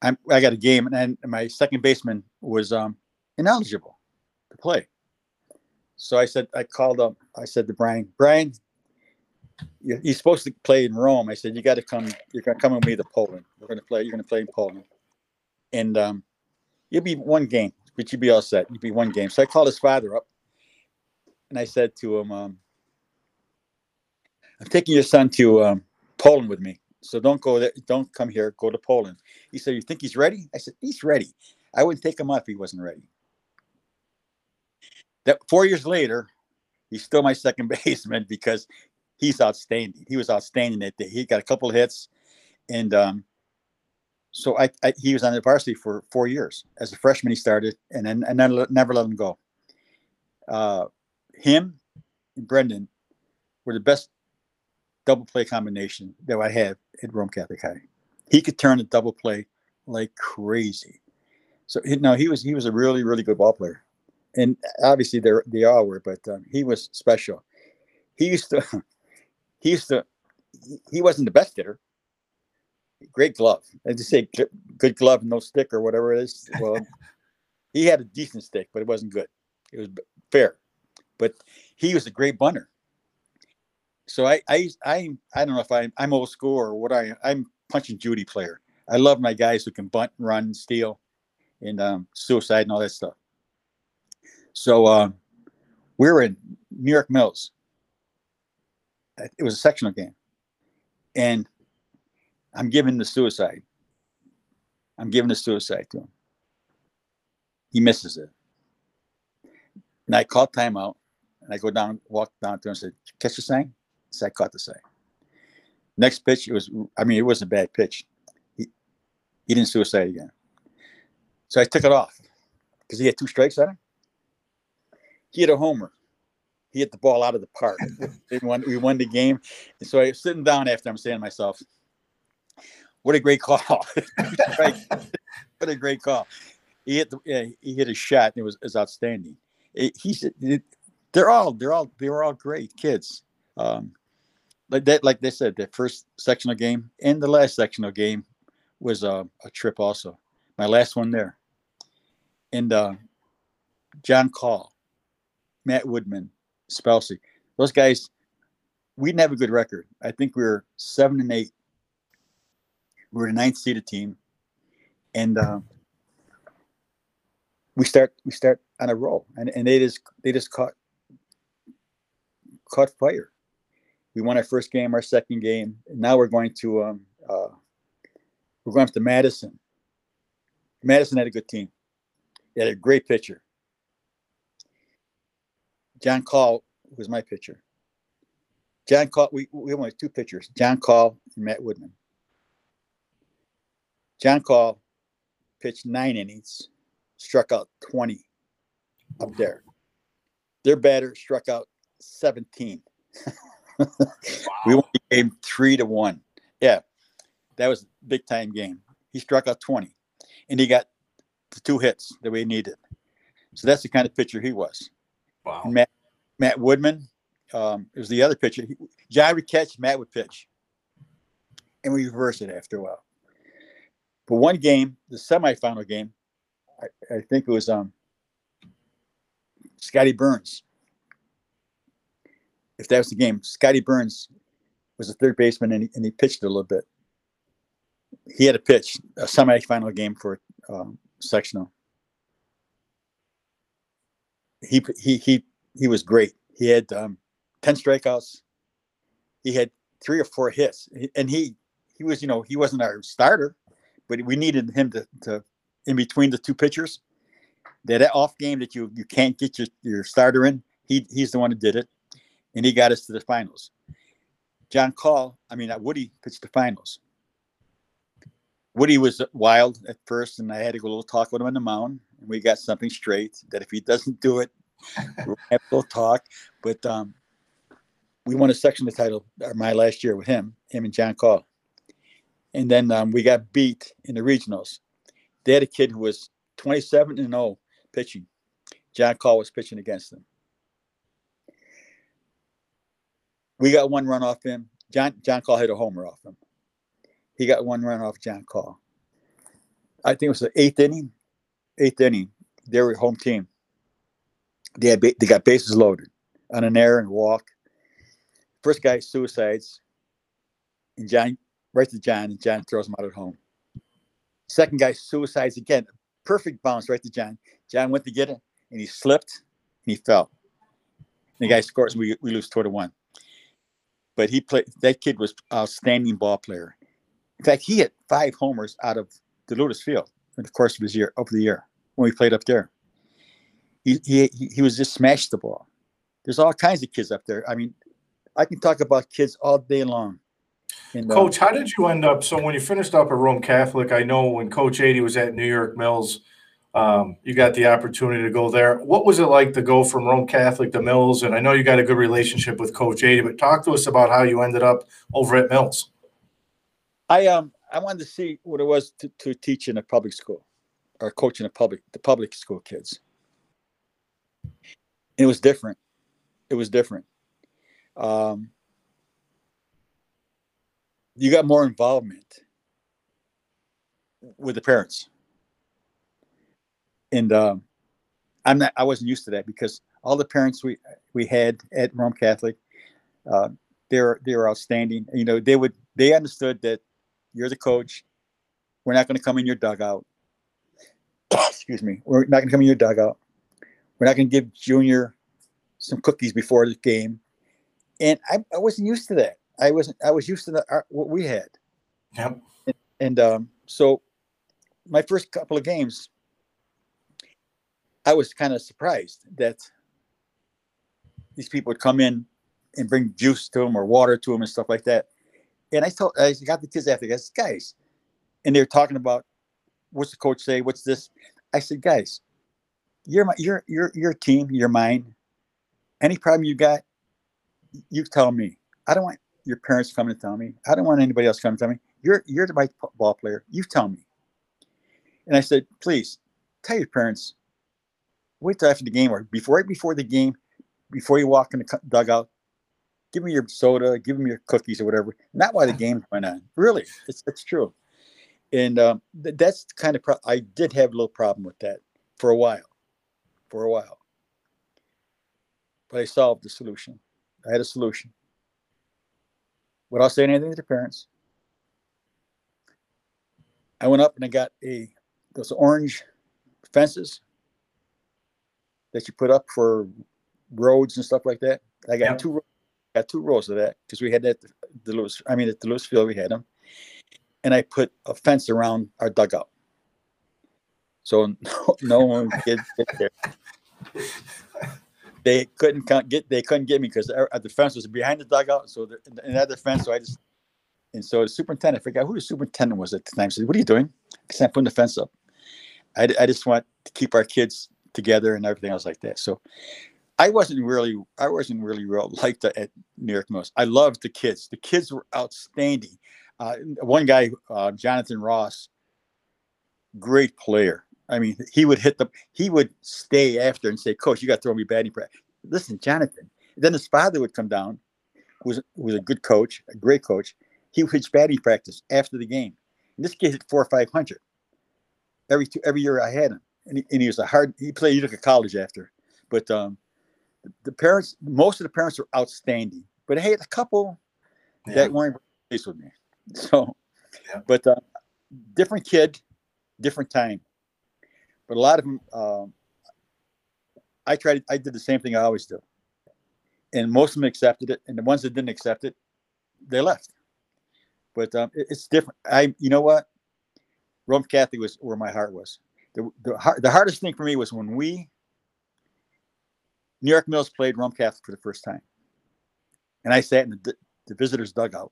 I'm, I got a game, and my second baseman was um, ineligible to play. So I said, I called up, I said to Brian, Brian, you're supposed to play in Rome. I said, you got to come. You're going to come with me to Poland. We're going to play. You're going to play in Poland, and um, you'll be one game, but you'll be all set. You'll be one game. So I called his father up, and I said to him, um, "I'm taking your son to um, Poland with me. So don't go there. Don't come here. Go to Poland." He said, "You think he's ready?" I said, "He's ready. I wouldn't take him up if he wasn't ready." That four years later, he's still my second baseman because he's outstanding. He was outstanding that day. He got a couple of hits, and um, so I, I he was on the varsity for four years. As a freshman, he started, and then and then never let him go. Uh, him and Brendan were the best double play combination that I had at Rome Catholic High. He could turn a double play like crazy. So he- no, he was he was a really really good ball player, and obviously they they all were, but um, he was special. He used to he used to he- wasn't the best hitter. Great glove. I just say good glove, no stick or whatever it is. Well, he had a decent stick, but it wasn't good. It was fair, but he was a great bunter. So I I I I don't know if I'm I'm old school or what I I'm punch and Judy player. I love my guys who can bunt, run, steal, and um, suicide and all that stuff. So um, we were in New York Mills. Uh, It was a sectional game, and I'm giving the suicide. I'm giving the suicide to him. He misses it, and I call timeout, and I go down, walk down to him, and said, "Catch the sign?" He said, "I caught the sign." Next pitch, it was. I mean, it wasn't a bad pitch. He he didn't suicide again. So I took it off because he had two strikes on him. He hit a homer. He hit the ball out of the park. we, won, we won the game. And so I was sitting down after I'm saying to myself, what a great call. Right. what a great call. He hit the, yeah, he hit a shot and it was, it was outstanding. It, he's it, they're all they're all they were all great kids. Um, like that, like they said, the first sectional game and the last sectional game was a, a trip also. My last one there. And uh, John Call, Matt Woodman, Spelsey, those guys, we didn't have a good record. I think we were seven and eight. We were the ninth seeded team. And uh, we start we start on a roll. And, and they just they just caught caught fire. We won our first game, our second game. Now we're going to um, uh, we're going up to Madison. Madison had a good team. They had a great pitcher. John Call was my pitcher. John Call, we, we only had two pitchers, John Call and Matt Woodman. John Call pitched nine innings, struck out 20 up there. Their batter struck out 17. we won the game three to one. Yeah, that was a big time game. He struck out 20 and he got the two hits that we needed. So that's the kind of pitcher he was.
Wow.
Matt, Matt Woodman, um, the other pitcher. He, would catch, Matt would pitch. And we reversed it after a while. But one game, the semifinal game, I, I think it was um Scotty Burns. If that was the game, Scotty Burns was a third baseman and he, and he pitched a little bit. He had a pitch, a semifinal game for um, sectional. He he he he was great. He had um, ten strikeouts. He had three or four hits, and he he was you know he wasn't our starter, but we needed him to to in between the two pitchers. That off game that you you can't get your, your starter in, he he's the one who did it, and he got us to the finals. John Call, I mean uh, Woody pitched the finals. Woody was wild at first, and I had to go a little talk with him on the mound. And we got something straight that if he doesn't do it, we'll talk. But um, we won a sectional title uh, my last year with him, him and John Call. And then um, we got beat in the regionals. They had a kid who was 27 and 0 pitching. John Call was pitching against them. We got one run off him. John John Call hit a homer off him. He got one run off John Call. I think it was the eighth inning. Eighth inning. They were home team. They had they got bases loaded on an error and walk. First guy suicides, and John right to John, and John throws him out at home. Second guy suicides again, perfect bounce right to John. John went to get it, and he slipped, and he fell. And the guy scores, and we, we lose two to one. But he played. That kid was outstanding ball player. In fact, he hit five homers out of the Lotus Field in the course of his year over the year when we played up there. He he he was just smashed the ball. There's all kinds of kids up there. I mean, I can talk about kids all day long.
And, uh, Coach, how did you end up? So when you finished up at Rome Catholic, I know when Coach Adie was at New York Mills, um, you got the opportunity to go there. What was it like to go from Rome Catholic to Mills? And I know you got a good relationship with Coach Adie, but talk to us about how you ended up over at Mills.
I um I wanted to see what it was to, to teach in a public school or coach in a public the public school kids. It was different. It was different. Um, you got more involvement with the parents, and um, I'm not. I wasn't used to that because all the parents we we had at Rome Catholic, uh, they're they're outstanding. You know, they would they understood that you're the coach. We're not going to come in your dugout. Excuse me. We're not going to come in your dugout. We're not going to give Junior some cookies before the game. And I, I wasn't used to that. I wasn't. I was used to the, what we had.
Yep.
And, and um, so, my first couple of games, I was kind of surprised that these people would come in and bring juice to them or water to them and stuff like that and I told I got the kids after guys, guys, and they're talking about what's the coach say, what's this? I said, guys, you're my you're you're your team, you're mine. Any problem you got, you tell me. I don't want your parents coming to tell me. I don't want anybody else coming to tell me. You're you're the ball player. You tell me. And I said, please tell your parents. Wait till after the game or before right before the game, before you walk in the dugout, give me your soda, give me your cookies or whatever. Not why the game went on. Really, it's it's true. And um, th- that's kind of pro- I did have a little problem with that for a while, for a while. But I solved the solution. I had a solution. Without saying anything to the parents, I went up and I got a those orange fences that you put up for roads and stuff like that. I got yep. two got two rows of that because we had that the Lewis. I mean, at the Lewis Field we had them, and I put a fence around our dugout, so no, no one could get there. They couldn't get. They couldn't get me because the fence was behind the dugout. So the, another fence. So I just and so the superintendent. I forgot who the superintendent was at the time. Said, "What are you doing?" I said, "I'm putting the fence up." I, I just want to keep our kids together and everything else like that. So I wasn't really, I wasn't really real liked at New York Most. I loved the kids. The kids were outstanding. Uh, one guy, uh, Jonathan Ross, great player. I mean, he would hit the, he would stay after and say, "Coach, you got to throw me batting practice." Listen, Jonathan. then his father would come down, who was who was a good coach, a great coach. He would hit batting practice after the game. And this kid hit four or five hundred every two, every year I had him, and he, and he was a hard. He played. He took a college after, but um, the parents, most of the parents were outstanding, but hey, a couple yeah. that weren't pleased with me. So, yeah. but uh, different kid, different time. But a lot of them, um, I tried. I did the same thing I always do, and most of them accepted it, and the ones that didn't accept it, they left. But um, it, it's different. I, you know what, Rome Catholic was where my heart was. The, the, the hardest thing for me was when we New York Mills played Catholic for the first time, and I sat in the, the visitors' dugout.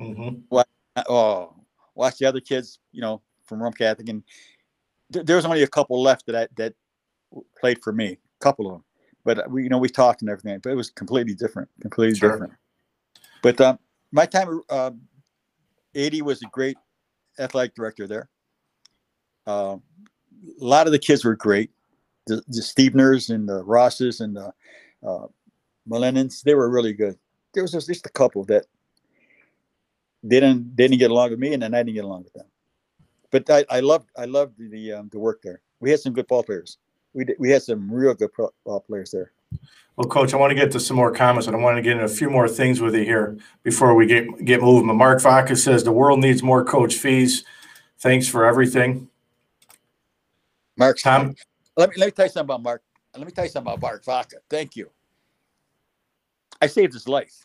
Mm-hmm. Watch, oh, watch the other kids, you know, from Rome Catholic, and th- there was only a couple left that I, that played for me, a couple of them. But we, you know, we talked and everything, but it was completely different, completely sure. different. But um, my time, uh, Adie was a great athletic director there. Uh, a lot of the kids were great the, the Steveners and the Rosses and the uh, Millennials, they were really good. There was just a couple that didn't they didn't get along with me, and then I didn't get along with them. But I, I loved I loved the um, the work there. We had some good ball players. We did, we had some real good ball players there.
Well, Coach, I want to get to some more comments, and I want to get into a few more things with you here before we get get moving. But Mark Vaca says the world needs more coach fees. Thanks for everything.
Mark,
Tom,
let me let me tell you something about Mark. Let me tell you something about Mark Vaca. Thank you. I saved his life.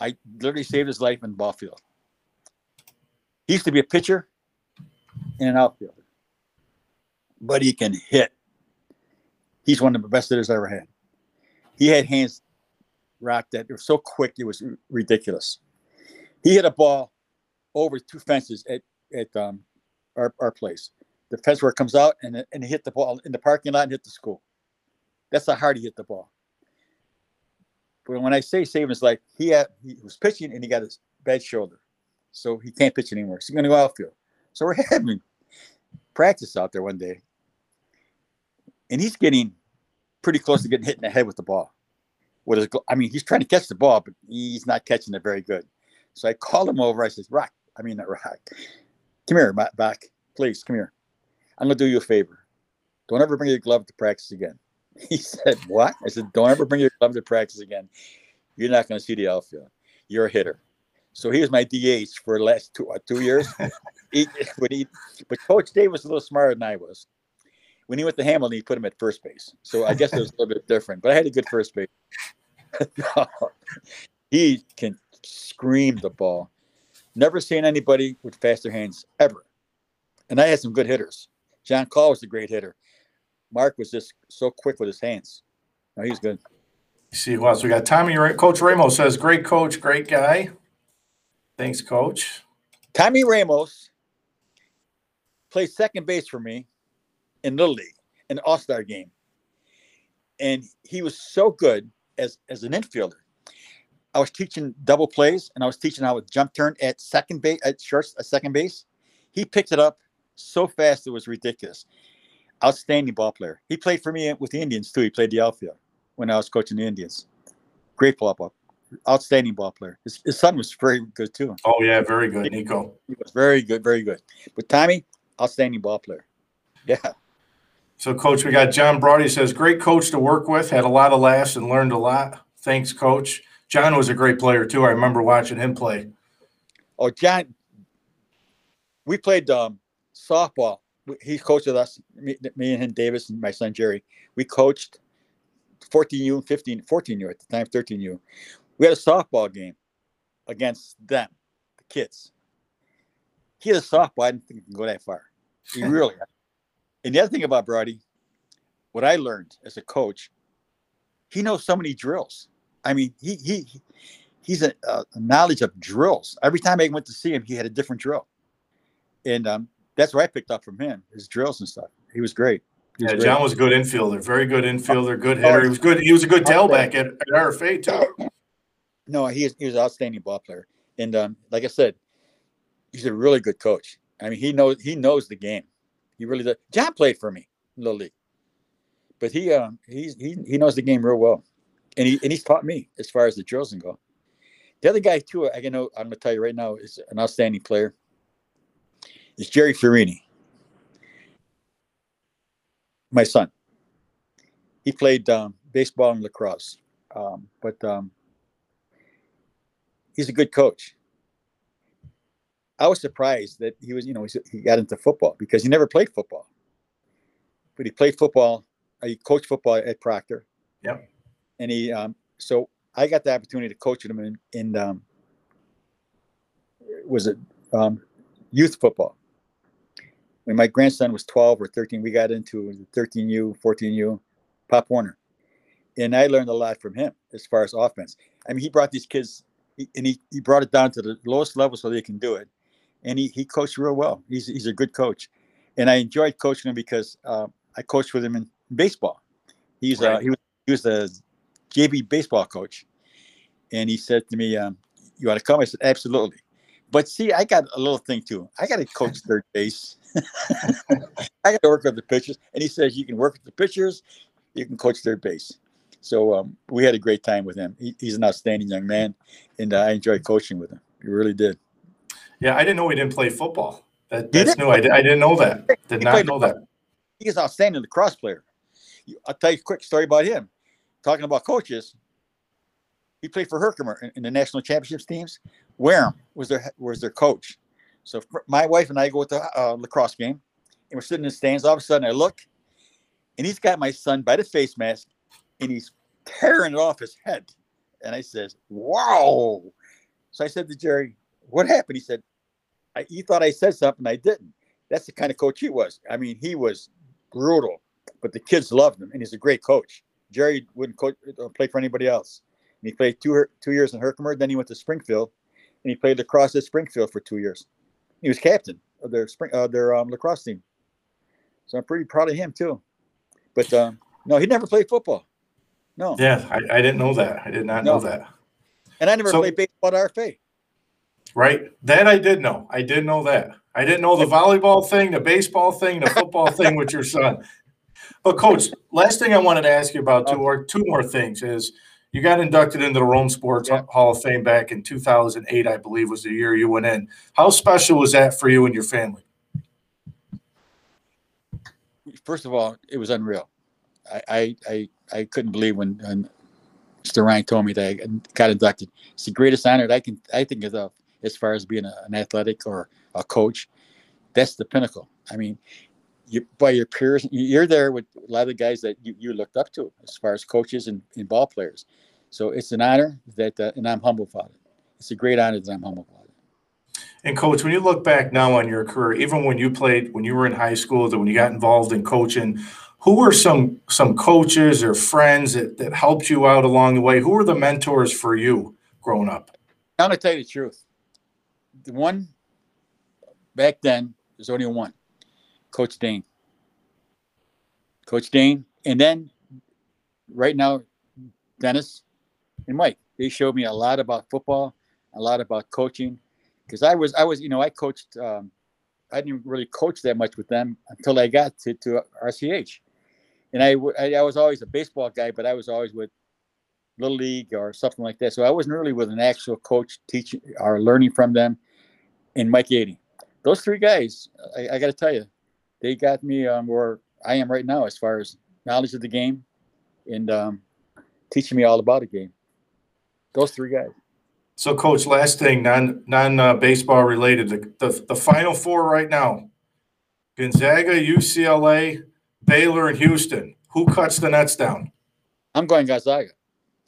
I literally saved his life in the ball field. He used to be a pitcher and an outfielder, but he can hit. He's one of the best hitters I ever had. He had hands rocked that were so quick it was ridiculous. He hit a ball over two fences at at um, our, our place. The fence it comes out and and hit the ball in the parking lot and hit the school. That's how hard he hit the ball. But when I say saving his life, he had he was pitching and he got his bad shoulder, so he can't pitch anymore. So he's going to go outfield. So we're having practice out there one day, and he's getting pretty close to getting hit in the head with the ball. With his, I mean, he's trying to catch the ball, but he's not catching it very good. So I called him over. I said, "Rock, I mean not Rock, come here, back, please, come here. I'm gonna do you a favor. Don't ever bring your glove to practice again." He said, "What?" I said, "Don't ever bring your glove to practice again. You're not gonna see the outfield. You're a hitter." So he was my DH for the last two uh, two years. he, but he, but Coach Dave was a little smarter than I was. When he went to Hamilton, he put him at first base. So I guess it was a little bit different. But I had a good first base. he can scream the ball. Never seen anybody with faster hands ever. And I had some good hitters. John Call was a great hitter. Mark was just so quick with his hands. No, he's good.
see who else we got. Tommy, Coach Ramos says, "Great coach, great guy." Thanks, Coach.
Tommy Ramos played second base for me in Little League, an All Star game. And he was so good as, as an infielder. I was teaching double plays and I was teaching how to jump turn at second base, at short, at second base. He picked it up so fast it was ridiculous. Outstanding ball player. He played for me with the Indians too. He played the outfield when I was coaching the Indians. Great ball, ball outstanding ball player. His, his son was very good too.
Oh yeah, very good, Nico.
He was very good, very good. But Tommy, outstanding ball player. Yeah.
So, Coach, we got John Brody says, "Great coach to work with. Had a lot of laughs and learned a lot. Thanks, Coach." John was a great player too. I remember watching him play.
Oh, John, we played um, softball. He coached with us, me, me and him, Davis, and my son Jerry. We coached 14U, 15, 14U at the time, 13U. We had a softball game against them, the kids. He had a softball. I didn't think he can go that far. He really. And the other thing about Brody, what I learned as a coach, he knows so many drills. I mean, he he he's a, a knowledge of drills. Every time I went to see him, he had a different drill, and um, that's what I picked up from him, his drills and stuff. He was great. He was
Yeah,
great.
John was a good infielder, very good infielder, good hitter. He was good. He was a good tailback at, at RFA too.
No, he is, he was an outstanding ball player, and um, like I said, he's a really good coach. I mean, he knows he knows the game. He really does. John played for me in Little League, but he um he's he he knows the game real well, and he and he's taught me as far as the drills and go. The other guy too, I can know I'm gonna tell you right now is an outstanding player. Is Jerry Fiorini, my son. He played um, baseball and lacrosse, um, but um, he's a good coach. I was surprised that he was, you know, he got into football because he never played football. But he played football. uh, He coached football at Proctor.
Yep.
And he, um, so I got the opportunity to coach him in, in um, was it um, youth football. When my grandson was 12 or 13, we got into 13U, 14U, Pop Warner. And I learned a lot from him as far as offense. I mean, he brought these kids and he, he brought it down to the lowest level so they can do it. And he, he coached real well. He's, he's a good coach. And I enjoyed coaching him because uh, I coached with him in baseball. He's uh,
Right.
he was he was the JV baseball coach, and he said to me, um, "You want to come?" I said, "Absolutely." But see, I got a little thing too. I got to coach third base. I got to work with the pitchers, and he says you can work with the pitchers, you can coach third base. So um, we had a great time with him. He, he's an outstanding young man, and uh, I enjoyed coaching with him. He really did.
Yeah, I didn't know he didn't play football. That, that's new. I, di- I didn't know that. Did
He
not know that.
He's an outstanding lacrosse player. I'll tell you a quick story about him. Talking about coaches, he played for Herkimer in, in the national championships teams. Wareham was their was their coach. So my wife and I go to a uh, lacrosse game, and we're sitting in the stands. All of a sudden, I look, and he's got my son by the face mask, and he's tearing it off his head. And I says, "Wow!" So I said to Jerry, "What happened?" He said, I, "You thought I said something, I didn't." That's the kind of coach he was. I mean, he was brutal, but the kids loved him, and he's a great coach. Jerry wouldn't coach, uh, play for anybody else. And he played two two years in Herkimer. Then he went to Springfield, and he played lacrosse at Springfield for two years. He was captain of their spring uh, their um, lacrosse team. So I'm pretty proud of him too. But um, no, he never played football. No.
Yeah, I, I didn't know that. I did not
No.
know that.
And I never
So-
played baseball at RFA.
Right? That I did know. I did know that. I didn't know the volleyball thing, the baseball thing, the football thing with your son. But coach, last thing I wanted to ask you about two or two more things is you got inducted into the Rome Sports
Yeah.
Hall of Fame back in 2008, I believe was the year you went in. How special was that for you and your family?
First of all, it was unreal. I I I, I couldn't believe when, when Mr. Ryan told me that I got inducted. It's the greatest honor that I can I think of as far as being a, an athletic or a coach. That's the pinnacle. I mean, you by your peers, you're there with a lot of the guys that you, you looked up to as far as coaches and, and ball players. So it's an honor that, uh, and I'm humble about it. It's a great honor that I'm humble about it.
And coach, when you look back now on your career, even when you played, when you were in high school, that when you got involved in coaching, who were some some coaches or friends that, that helped you out along the way? Who were the mentors for you growing up?
I'm gonna tell you the truth. The one back then, there's only one. Coach Dane. Coach Dane, and then right now, Dennis and Mike. They showed me a lot about football, a lot about coaching, because I was I was you know I coached. Um, I didn't really coach that much with them until I got to, to RCH, and I—I was always a baseball guy, but I was always with little league or something like that. So I wasn't really with an actual coach teaching or learning from them. And Mike Eady, those three guys, I, I got to tell you, they got me um, where I am right now as far as knowledge of the game and um, teaching me all about the game. Those three guys.
So, coach, last thing, non non uh, baseball related, the, the the final four right now: Gonzaga, UCLA, Baylor, and Houston. Who cuts the nets down?
I'm going Gonzaga.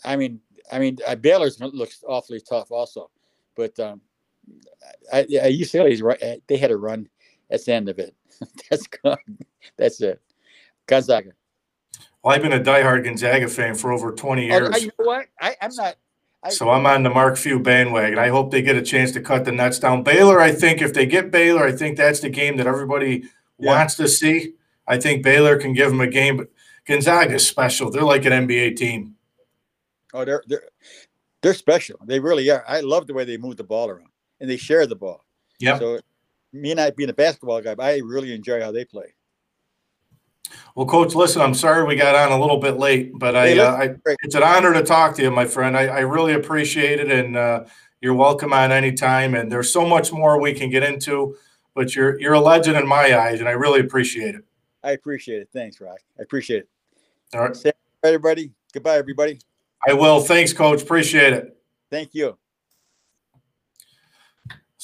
I mean, I mean, uh, Baylor's looks awfully tough also, but um, I, I UCLA's right. uh, They had a run. That's the end of it. That's gone. That's it. Gonzaga.
Well, I've been a diehard Gonzaga fan for over 20
Oh,
years.
I- you know what? I, I'm not. I,
So I'm on the Mark Few bandwagon. I hope they get a chance to cut the nuts down. Baylor, I think if they get Baylor, I think that's the game that everybody
Yeah.
wants to see. I think Baylor can give them a game, but Gonzaga's special. They're like an NBA team.
Oh, they're they're they're special. They really are. I love the way they move the ball around and they share the ball.
Yeah.
So, me not being a basketball guy, but I really enjoy how they play.
Well, Coach, listen, I'm sorry we got on a little bit late, but I, uh, I, it's an honor to talk to you, my friend. I, I really appreciate it, and uh, you're welcome on any time. And there's so much more we can get into, but you're you're a legend in my eyes, and I really appreciate it.
I appreciate it. Thanks, Rock. I appreciate it.
All right,
right, everybody. Goodbye, everybody.
I will. Thanks, Coach. Appreciate it.
Thank you.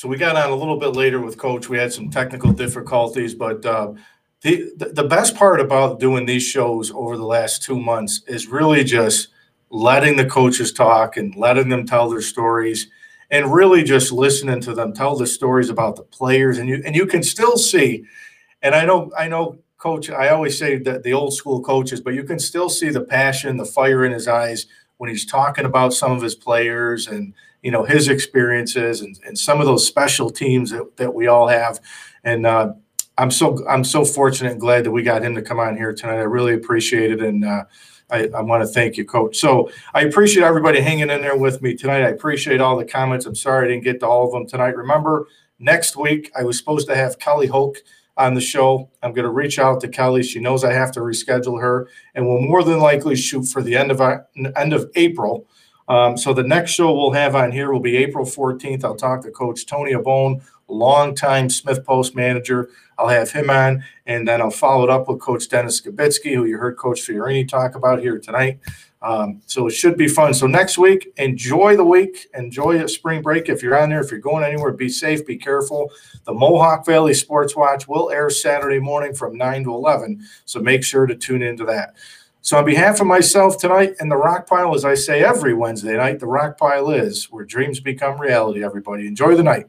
So we got on a little bit later with Coach. We had some technical difficulties, but uh, the the best part about doing these shows over the last two months is really just letting the coaches talk and letting them tell their stories, and really just listening to them tell the stories about the players. And you and you can still see, and I know I know Coach. I always say that the old school coaches, but you can still see the passion, the fire in his eyes when he's talking about some of his players and you know his experiences and, and some of those special teams that, that we all have. And uh, i'm so i'm so fortunate and glad that we got him to come on here tonight. I really appreciate it. And uh, I, I want to thank you coach. So i appreciate everybody hanging in there with me tonight. I appreciate all the comments. I'm sorry i didn't get to all of them tonight. Remember next week i was supposed to have kelly hoke on the show. I'm going to reach out to kelly. She knows i have to reschedule her. And we'll more than likely shoot for the end of end of april Um, so the next show we'll have on here will be April 14th. I'll talk to Coach Tony Abone, longtime Smith Post manager. I'll have him on, and then I'll follow it up with Coach Dennis Skibitsky, who you heard Coach Fiorini talk about here tonight. Um, so it should be fun. So next week, enjoy the week, enjoy a spring break. If you're on there, if you're going anywhere, be safe, be careful. The Mohawk Valley Sports Watch will air Saturday morning from 9 to 11. So make sure to tune into that. So on behalf of myself tonight and the Rock Pile, as I say every Wednesday night, the Rock Pile is where dreams become reality, everybody. Enjoy the night.